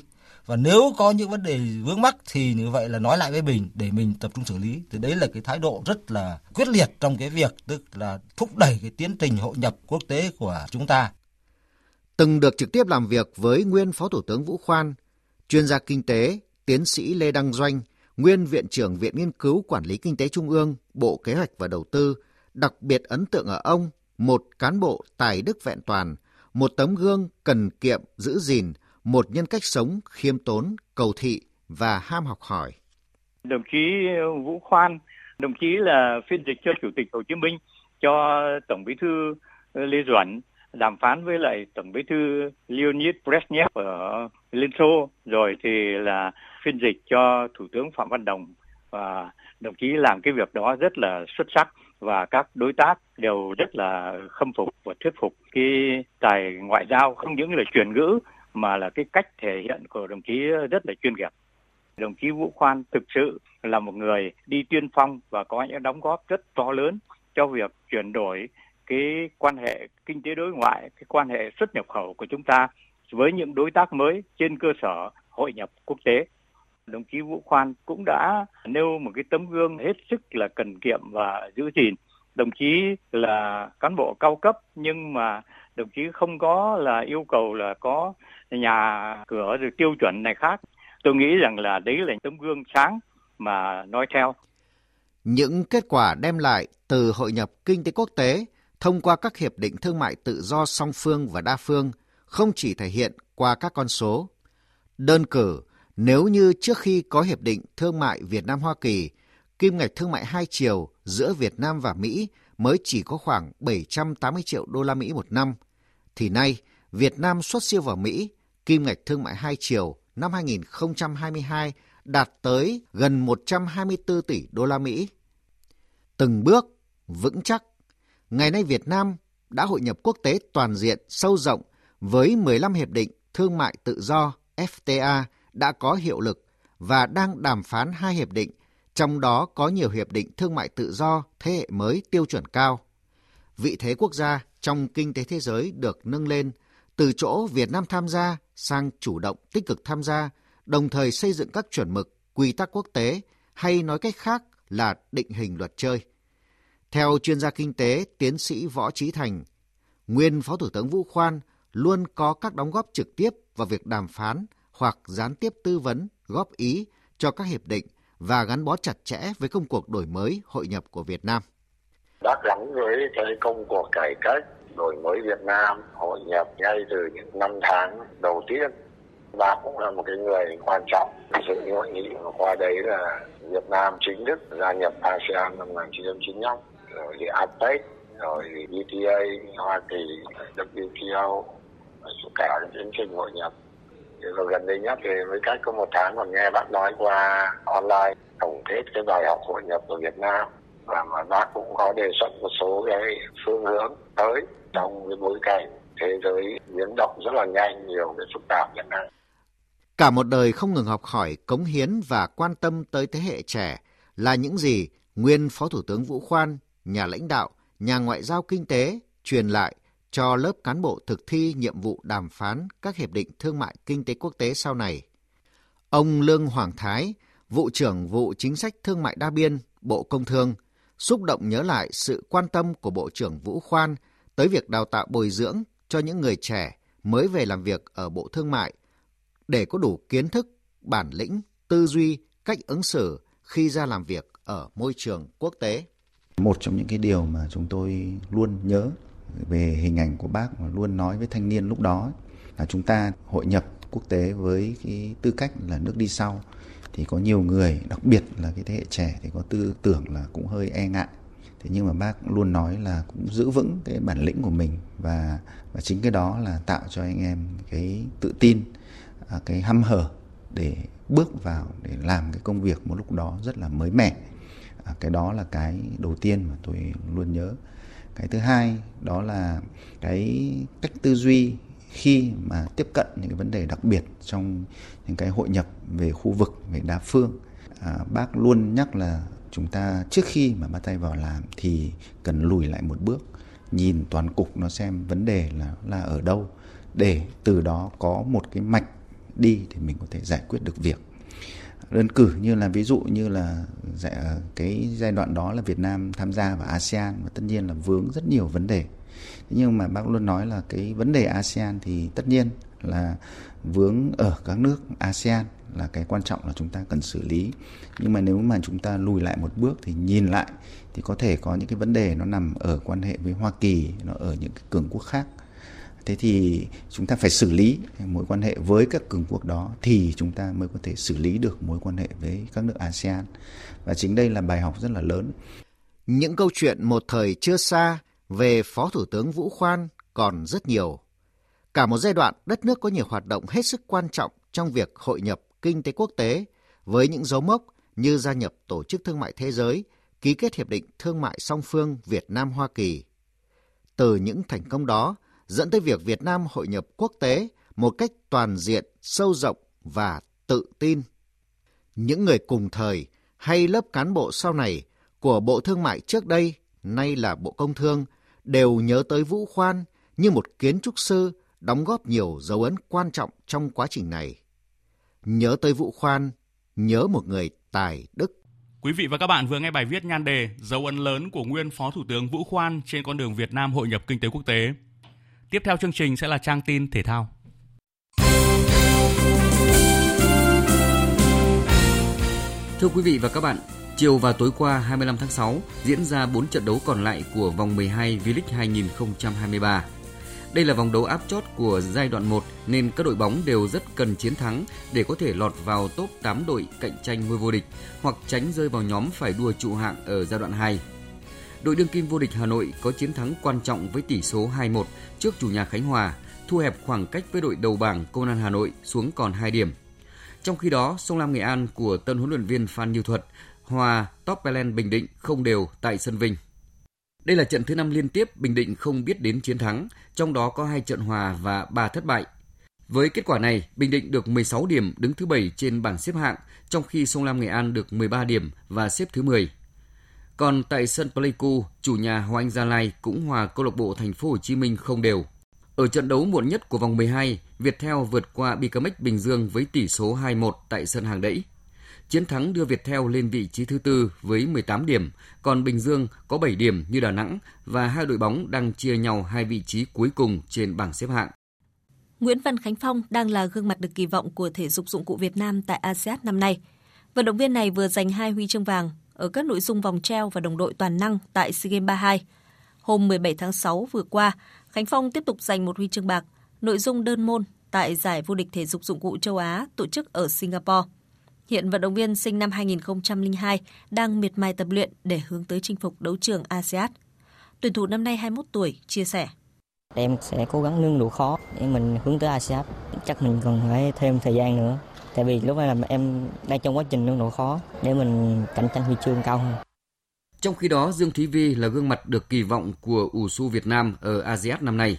và nếu có những vấn đề vướng mắc thì như vậy là nói lại với mình để mình tập trung xử lý. Thì đấy là cái thái độ rất là quyết liệt trong cái việc tức là thúc đẩy cái tiến trình hội nhập quốc tế của chúng ta. Từng được trực tiếp làm việc với nguyên phó thủ tướng Vũ Khoan, chuyên gia kinh tế, tiến sĩ Lê Đăng Doanh, nguyên viện trưởng viện nghiên cứu quản lý kinh tế trung ương, bộ kế hoạch và đầu tư, đặc biệt ấn tượng ở ông, một cán bộ tài đức vẹn toàn, một tấm gương cần kiệm giữ gìn một nhân cách sống khiêm tốn, cầu thị và ham học hỏi. Đồng chí Vũ Khoan, đồng chí là phiên dịch cho Chủ tịch Hồ Chí Minh, cho Tổng Bí thư Lê Duẩn đàm phán với lại Tổng Bí thư Leonid Brezhnev ở Liên Xô, rồi thì là phiên dịch cho Thủ tướng Phạm Văn Đồng và đồng chí làm cái việc đó rất là xuất sắc và các đối tác đều rất là khâm phục và thuyết phục cái tài ngoại giao không những là truyền ngữ mà là cái cách thể hiện của đồng chí rất là chuyên nghiệp. Đồng chí Vũ Khoan thực sự là một người đi tiên phong và có những đóng góp rất to lớn cho việc chuyển đổi cái quan hệ kinh tế đối ngoại, cái quan hệ xuất nhập khẩu của chúng ta với những đối tác mới trên cơ sở hội nhập quốc tế. Đồng chí Vũ Khoan cũng đã nêu một cái tấm gương hết sức là cần kiệm và giữ gìn. Đồng chí là cán bộ cao cấp nhưng mà đồng chí không có là yêu cầu là có nhà cửa rồi tiêu chuẩn này khác. Tôi nghĩ rằng là đấy là tấm gương sáng mà nói theo. Những kết quả đem lại từ hội nhập kinh tế quốc tế thông qua các hiệp định thương mại tự do song phương và đa phương không chỉ thể hiện qua các con số. Đơn cử, nếu như trước khi có hiệp định thương mại Việt Nam Hoa Kỳ, kim ngạch thương mại hai chiều giữa Việt Nam và Mỹ mới chỉ có khoảng 780 triệu đô la Mỹ một năm, thì nay Việt Nam xuất siêu vào Mỹ, kim ngạch thương mại hai chiều năm 2022 đạt tới gần 124 tỷ đô la Mỹ. Từng bước vững chắc, ngày nay Việt Nam đã hội nhập quốc tế toàn diện sâu rộng với 15 hiệp định thương mại tự do FTA đã có hiệu lực và đang đàm phán hai hiệp định, trong đó có nhiều hiệp định thương mại tự do thế hệ mới tiêu chuẩn cao. Vị thế quốc gia trong kinh tế thế giới được nâng lên từ chỗ Việt Nam tham gia sang chủ động tích cực tham gia, đồng thời xây dựng các chuẩn mực, quy tắc quốc tế hay nói cách khác là định hình luật chơi. Theo chuyên gia kinh tế tiến sĩ Võ Trí Thành, nguyên Phó Thủ tướng Vũ Khoan luôn có các đóng góp trực tiếp vào việc đàm phán hoặc gián tiếp tư vấn, góp ý cho các hiệp định và gắn bó chặt chẽ với công cuộc đổi mới hội nhập của Việt Nam. Bác gắn với cái công cuộc cải cách đổi mới Việt Nam, hội nhập ngay từ những năm tháng đầu tiên. Và cũng là một cái người quan trọng. Dự hội nghị qua đấy là Việt Nam chính thức gia nhập ASEAN năm 1995 rồi thì APEC, rồi thì ETA Hoa Kỳ WTO cả tiến trình hội nhập. Rồi gần đây nhất thì mới cách có một tháng còn nghe bác nói qua online, tổng kết cái bài học hội nhập của Việt Nam. Và mà bác cũng có đề xuất một số cái phương hướng tới trong cái bối cảnh thế giới biến động rất là nhanh nhiều cái phức tạp hiện nay. Cả một đời không ngừng học hỏi, cống hiến và quan tâm tới thế hệ trẻ là những gì nguyên Phó Thủ tướng Vũ Khoan, nhà lãnh đạo, nhà ngoại giao kinh tế truyền lại cho lớp cán bộ thực thi nhiệm vụ đàm phán các hiệp định thương mại kinh tế quốc tế sau này. Ông Lương Hoàng Thái, vụ trưởng vụ chính sách thương mại đa biên, Bộ Công Thương, xúc động nhớ lại sự quan tâm của Bộ trưởng Vũ Khoan tới việc đào tạo bồi dưỡng cho những người trẻ mới về làm việc ở Bộ Thương mại để có đủ kiến thức, bản lĩnh, tư duy, cách ứng xử khi ra làm việc ở môi trường quốc tế. Một trong những cái điều mà chúng tôi luôn nhớ về hình ảnh của bác và luôn nói với thanh niên lúc đó là chúng ta hội nhập quốc tế với cái tư cách là nước đi sau thì có nhiều người đặc biệt là cái thế hệ trẻ thì có tư tưởng là cũng hơi e ngại thế nhưng mà bác luôn nói là cũng giữ vững cái bản lĩnh của mình và và chính cái đó là tạo cho anh em cái tự tin à, cái hăm hở để bước vào để làm cái công việc một lúc đó rất là mới mẻ. À, cái đó là cái đầu tiên mà tôi luôn nhớ. Cái thứ hai đó là cái cách tư duy khi mà tiếp cận những cái vấn đề đặc biệt trong những cái hội nhập về khu vực về đa phương. À, bác luôn nhắc là chúng ta trước khi mà bắt tay vào làm thì cần lùi lại một bước, nhìn toàn cục nó xem vấn đề là là ở đâu, để từ đó có một cái mạch đi thì mình có thể giải quyết được việc. Đơn cử như là ví dụ như là dạ, cái giai đoạn đó là Việt Nam tham gia vào ASEAN và tất nhiên là vướng rất nhiều vấn đề. Nhưng mà bác luôn nói là cái vấn đề ASEAN thì tất nhiên là vướng ở các nước ASEAN là cái quan trọng là chúng ta cần xử lý nhưng mà nếu mà chúng ta lùi lại một bước thì nhìn lại thì có thể có những cái vấn đề nó nằm ở quan hệ với Hoa Kỳ, nó ở những cái cường quốc khác thế thì chúng ta phải xử lý mối quan hệ với các cường quốc đó thì chúng ta mới có thể xử lý được mối quan hệ với các nước ASEAN và chính đây là bài học rất là lớn. Những câu chuyện một thời chưa xa về Phó Thủ tướng Vũ Khoan còn rất nhiều. Cả một giai đoạn đất nước có nhiều hoạt động hết sức quan trọng trong việc hội nhập kinh tế quốc tế với những dấu mốc như gia nhập Tổ chức Thương mại Thế giới, ký kết Hiệp định Thương mại song phương Việt Nam-Hoa Kỳ. Từ những thành công đó, dẫn tới việc Việt Nam hội nhập quốc tế một cách toàn diện, sâu rộng và tự tin. Những người cùng thời hay lớp cán bộ sau này của Bộ Thương mại trước đây, nay là Bộ Công Thương, đều nhớ tới Vũ Khoan như một kiến trúc sư đóng góp nhiều dấu ấn quan trọng trong quá trình này. Nhớ tới Vũ Khoan, nhớ một người tài đức. Quý vị và các bạn vừa nghe bài viết nhan đề Dấu ấn lớn của nguyên Phó Thủ tướng Vũ Khoan trên con đường Việt Nam hội nhập kinh tế quốc tế. Tiếp theo chương trình sẽ là trang tin thể thao. Thưa quý vị và các bạn, chiều và tối qua 25 tháng 6 diễn ra 4 trận đấu còn lại của vòng 12 V-League 2023. Đây là vòng đấu áp chót của giai đoạn 1 nên các đội bóng đều rất cần chiến thắng để có thể lọt vào top 8 đội cạnh tranh ngôi vô địch hoặc tránh rơi vào nhóm phải đua trụ hạng ở giai đoạn 2. Đội đương kim vô địch Hà Nội có chiến thắng quan trọng với tỷ số 2-1 trước chủ nhà Khánh Hòa, thu hẹp khoảng cách với đội đầu bảng Công an Hà Nội xuống còn 2 điểm. Trong khi đó, Sông Lam Nghệ An của tân huấn luyện viên Phan Như Thuật hòa Top Bình Định không đều tại sân Vinh. Đây là trận thứ năm liên tiếp Bình Định không biết đến chiến thắng, trong đó có hai trận hòa và ba thất bại. Với kết quả này, Bình Định được 16 điểm đứng thứ 7 trên bảng xếp hạng, trong khi Sông Lam Nghệ An được 13 điểm và xếp thứ 10. Còn tại sân Pleiku, chủ nhà Hoàng Anh Gia Lai cũng hòa câu lạc bộ Thành phố Hồ Chí Minh không đều. Ở trận đấu muộn nhất của vòng 12, Viettel vượt qua Bicamex Bình Dương với tỷ số 2-1 tại sân hàng đẫy. Chiến thắng đưa Viettel lên vị trí thứ tư với 18 điểm, còn Bình Dương có 7 điểm như Đà Nẵng và hai đội bóng đang chia nhau hai vị trí cuối cùng trên bảng xếp hạng. Nguyễn Văn Khánh Phong đang là gương mặt được kỳ vọng của thể dục dụng cụ Việt Nam tại ASEAN năm nay. Vận động viên này vừa giành hai huy chương vàng ở các nội dung vòng treo và đồng đội toàn năng tại SEA Games 32. Hôm 17 tháng 6 vừa qua, Khánh Phong tiếp tục giành một huy chương bạc nội dung đơn môn tại giải vô địch thể dục dụng cụ châu Á tổ chức ở Singapore. Hiện vận động viên sinh năm 2002 đang miệt mài tập luyện để hướng tới chinh phục đấu trường ASEAN. Tuyển thủ năm nay 21 tuổi chia sẻ. Em sẽ cố gắng nương độ khó để mình hướng tới ASEAN. Chắc mình còn phải thêm thời gian nữa. Tại vì lúc này là em đang trong quá trình nương độ khó để mình cạnh tranh huy chương cao hơn. Trong khi đó, Dương Thúy Vi là gương mặt được kỳ vọng của ủ su Việt Nam ở ASEAN năm nay.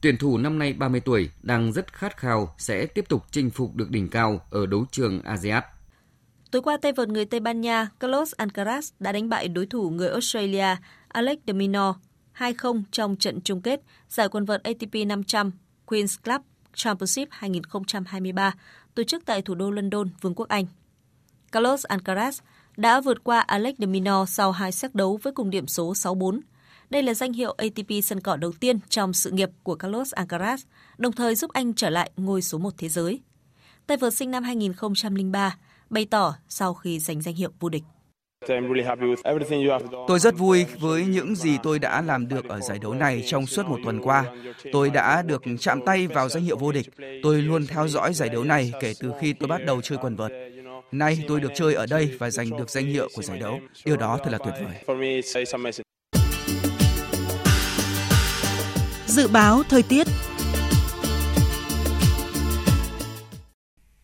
Tuyển thủ năm nay 30 tuổi đang rất khát khao sẽ tiếp tục chinh phục được đỉnh cao ở đấu trường ASEAN. Tối qua, tay vợt người Tây Ban Nha Carlos Alcaraz đã đánh bại đối thủ người Australia Alex de Minaur 2-0 trong trận chung kết giải quần vợt ATP 500 Queen's Club Championship 2023 tổ chức tại thủ đô London, Vương quốc Anh. Carlos Alcaraz đã vượt qua Alex de Minaur sau hai set đấu với cùng điểm số 6-4. Đây là danh hiệu ATP sân cỏ đầu tiên trong sự nghiệp của Carlos Alcaraz, đồng thời giúp anh trở lại ngôi số 1 thế giới. Tay vợt sinh năm 2003 bày tỏ sau khi giành danh hiệu vô địch. Tôi rất vui với những gì tôi đã làm được ở giải đấu này trong suốt một tuần qua. Tôi đã được chạm tay vào danh hiệu vô địch. Tôi luôn theo dõi giải đấu này kể từ khi tôi bắt đầu chơi quần vợt. Nay tôi được chơi ở đây và giành được danh hiệu của giải đấu. Điều đó thật là tuyệt vời. Dự báo thời tiết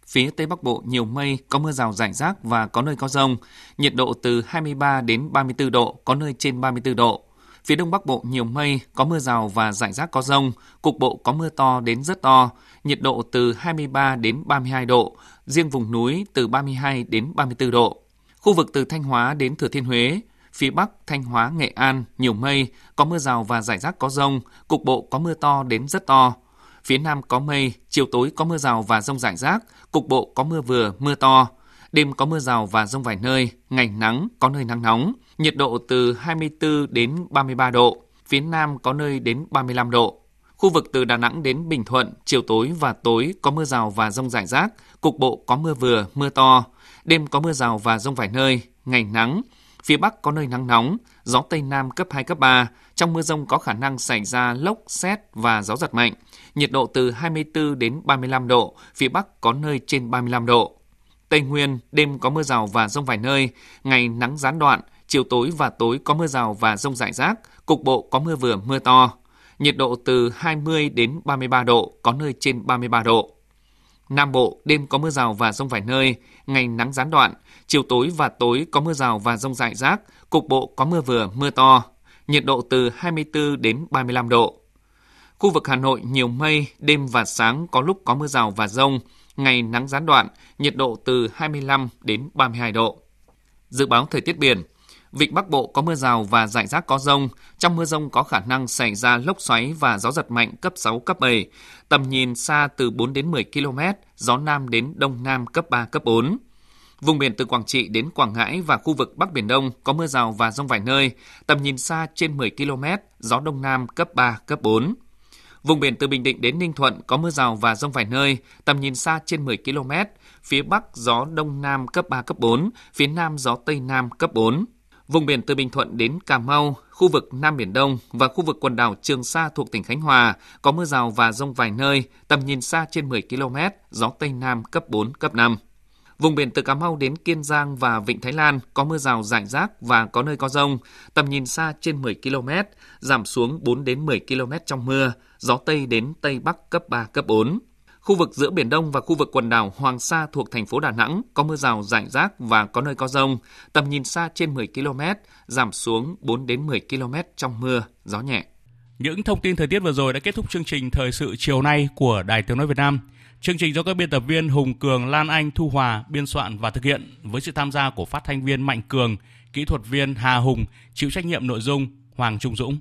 Phía Tây Bắc Bộ nhiều mây, có mưa rào rải rác và có nơi có rông. Nhiệt độ từ 23 đến 34 độ, có nơi trên 34 độ. Phía Đông Bắc Bộ nhiều mây, có mưa rào và rải rác có rông. Cục bộ có mưa to đến rất to. Nhiệt độ từ 23 đến 32 độ. Riêng vùng núi từ 32 đến 34 độ. Khu vực từ Thanh Hóa đến Thừa Thiên Huế, phía Bắc, Thanh Hóa, Nghệ An, nhiều mây, có mưa rào và rải rác có rông, cục bộ có mưa to đến rất to. Phía Nam có mây, chiều tối có mưa rào và rông rải rác, cục bộ có mưa vừa, mưa to. Đêm có mưa rào và rông vài nơi, ngày nắng, có nơi nắng nóng. Nhiệt độ từ 24 đến 33 độ, phía Nam có nơi đến 35 độ. Khu vực từ Đà Nẵng đến Bình Thuận, chiều tối và tối có mưa rào và rông rải rác, cục bộ có mưa vừa, mưa to. Đêm có mưa rào và rông vài nơi, ngày nắng. Phía Bắc có nơi nắng nóng, gió Tây Nam cấp 2, cấp 3. Trong mưa rông có khả năng xảy ra lốc, xét và gió giật mạnh nhiệt độ từ 24 đến 35 độ, phía Bắc có nơi trên 35 độ. Tây Nguyên, đêm có mưa rào và rông vài nơi, ngày nắng gián đoạn, chiều tối và tối có mưa rào và rông rải rác, cục bộ có mưa vừa mưa to. Nhiệt độ từ 20 đến 33 độ, có nơi trên 33 độ. Nam Bộ, đêm có mưa rào và rông vài nơi, ngày nắng gián đoạn, chiều tối và tối có mưa rào và rông rải rác, cục bộ có mưa vừa mưa to. Nhiệt độ từ 24 đến 35 độ. Khu vực Hà Nội nhiều mây, đêm và sáng có lúc có mưa rào và rông, ngày nắng gián đoạn, nhiệt độ từ 25 đến 32 độ. Dự báo thời tiết biển, Vịnh Bắc Bộ có mưa rào và rải rác có rông. Trong mưa rông có khả năng xảy ra lốc xoáy và gió giật mạnh cấp 6, cấp 7. Tầm nhìn xa từ 4 đến 10 km, gió Nam đến Đông Nam cấp 3, cấp 4. Vùng biển từ Quảng Trị đến Quảng Ngãi và khu vực Bắc Biển Đông có mưa rào và rông vài nơi, tầm nhìn xa trên 10 km, gió Đông Nam cấp 3, cấp 4. Vùng biển từ Bình Định đến Ninh Thuận có mưa rào và rông vài nơi, tầm nhìn xa trên 10 km, phía Bắc gió Đông Nam cấp 3, cấp 4, phía Nam gió Tây Nam cấp 4. Vùng biển từ Bình Thuận đến Cà Mau, khu vực Nam Biển Đông và khu vực quần đảo Trường Sa thuộc tỉnh Khánh Hòa có mưa rào và rông vài nơi, tầm nhìn xa trên 10 km, gió Tây Nam cấp 4, cấp 5. Vùng biển từ Cà Mau đến Kiên Giang và Vịnh Thái Lan có mưa rào rải rác và có nơi có rông, tầm nhìn xa trên 10 km, giảm xuống 4 đến 10 km trong mưa, gió Tây đến Tây Bắc cấp 3, cấp 4. Khu vực giữa Biển Đông và khu vực quần đảo Hoàng Sa thuộc thành phố Đà Nẵng có mưa rào rải rác và có nơi có rông, tầm nhìn xa trên 10 km, giảm xuống 4 đến 10 km trong mưa, gió nhẹ. Những thông tin thời tiết vừa rồi đã kết thúc chương trình thời sự chiều nay của Đài Tiếng nói Việt Nam. Chương trình do các biên tập viên Hùng Cường, Lan Anh, Thu Hòa biên soạn và thực hiện với sự tham gia của phát thanh viên Mạnh Cường, kỹ thuật viên Hà Hùng, chịu trách nhiệm nội dung Hoàng Trung Dũng.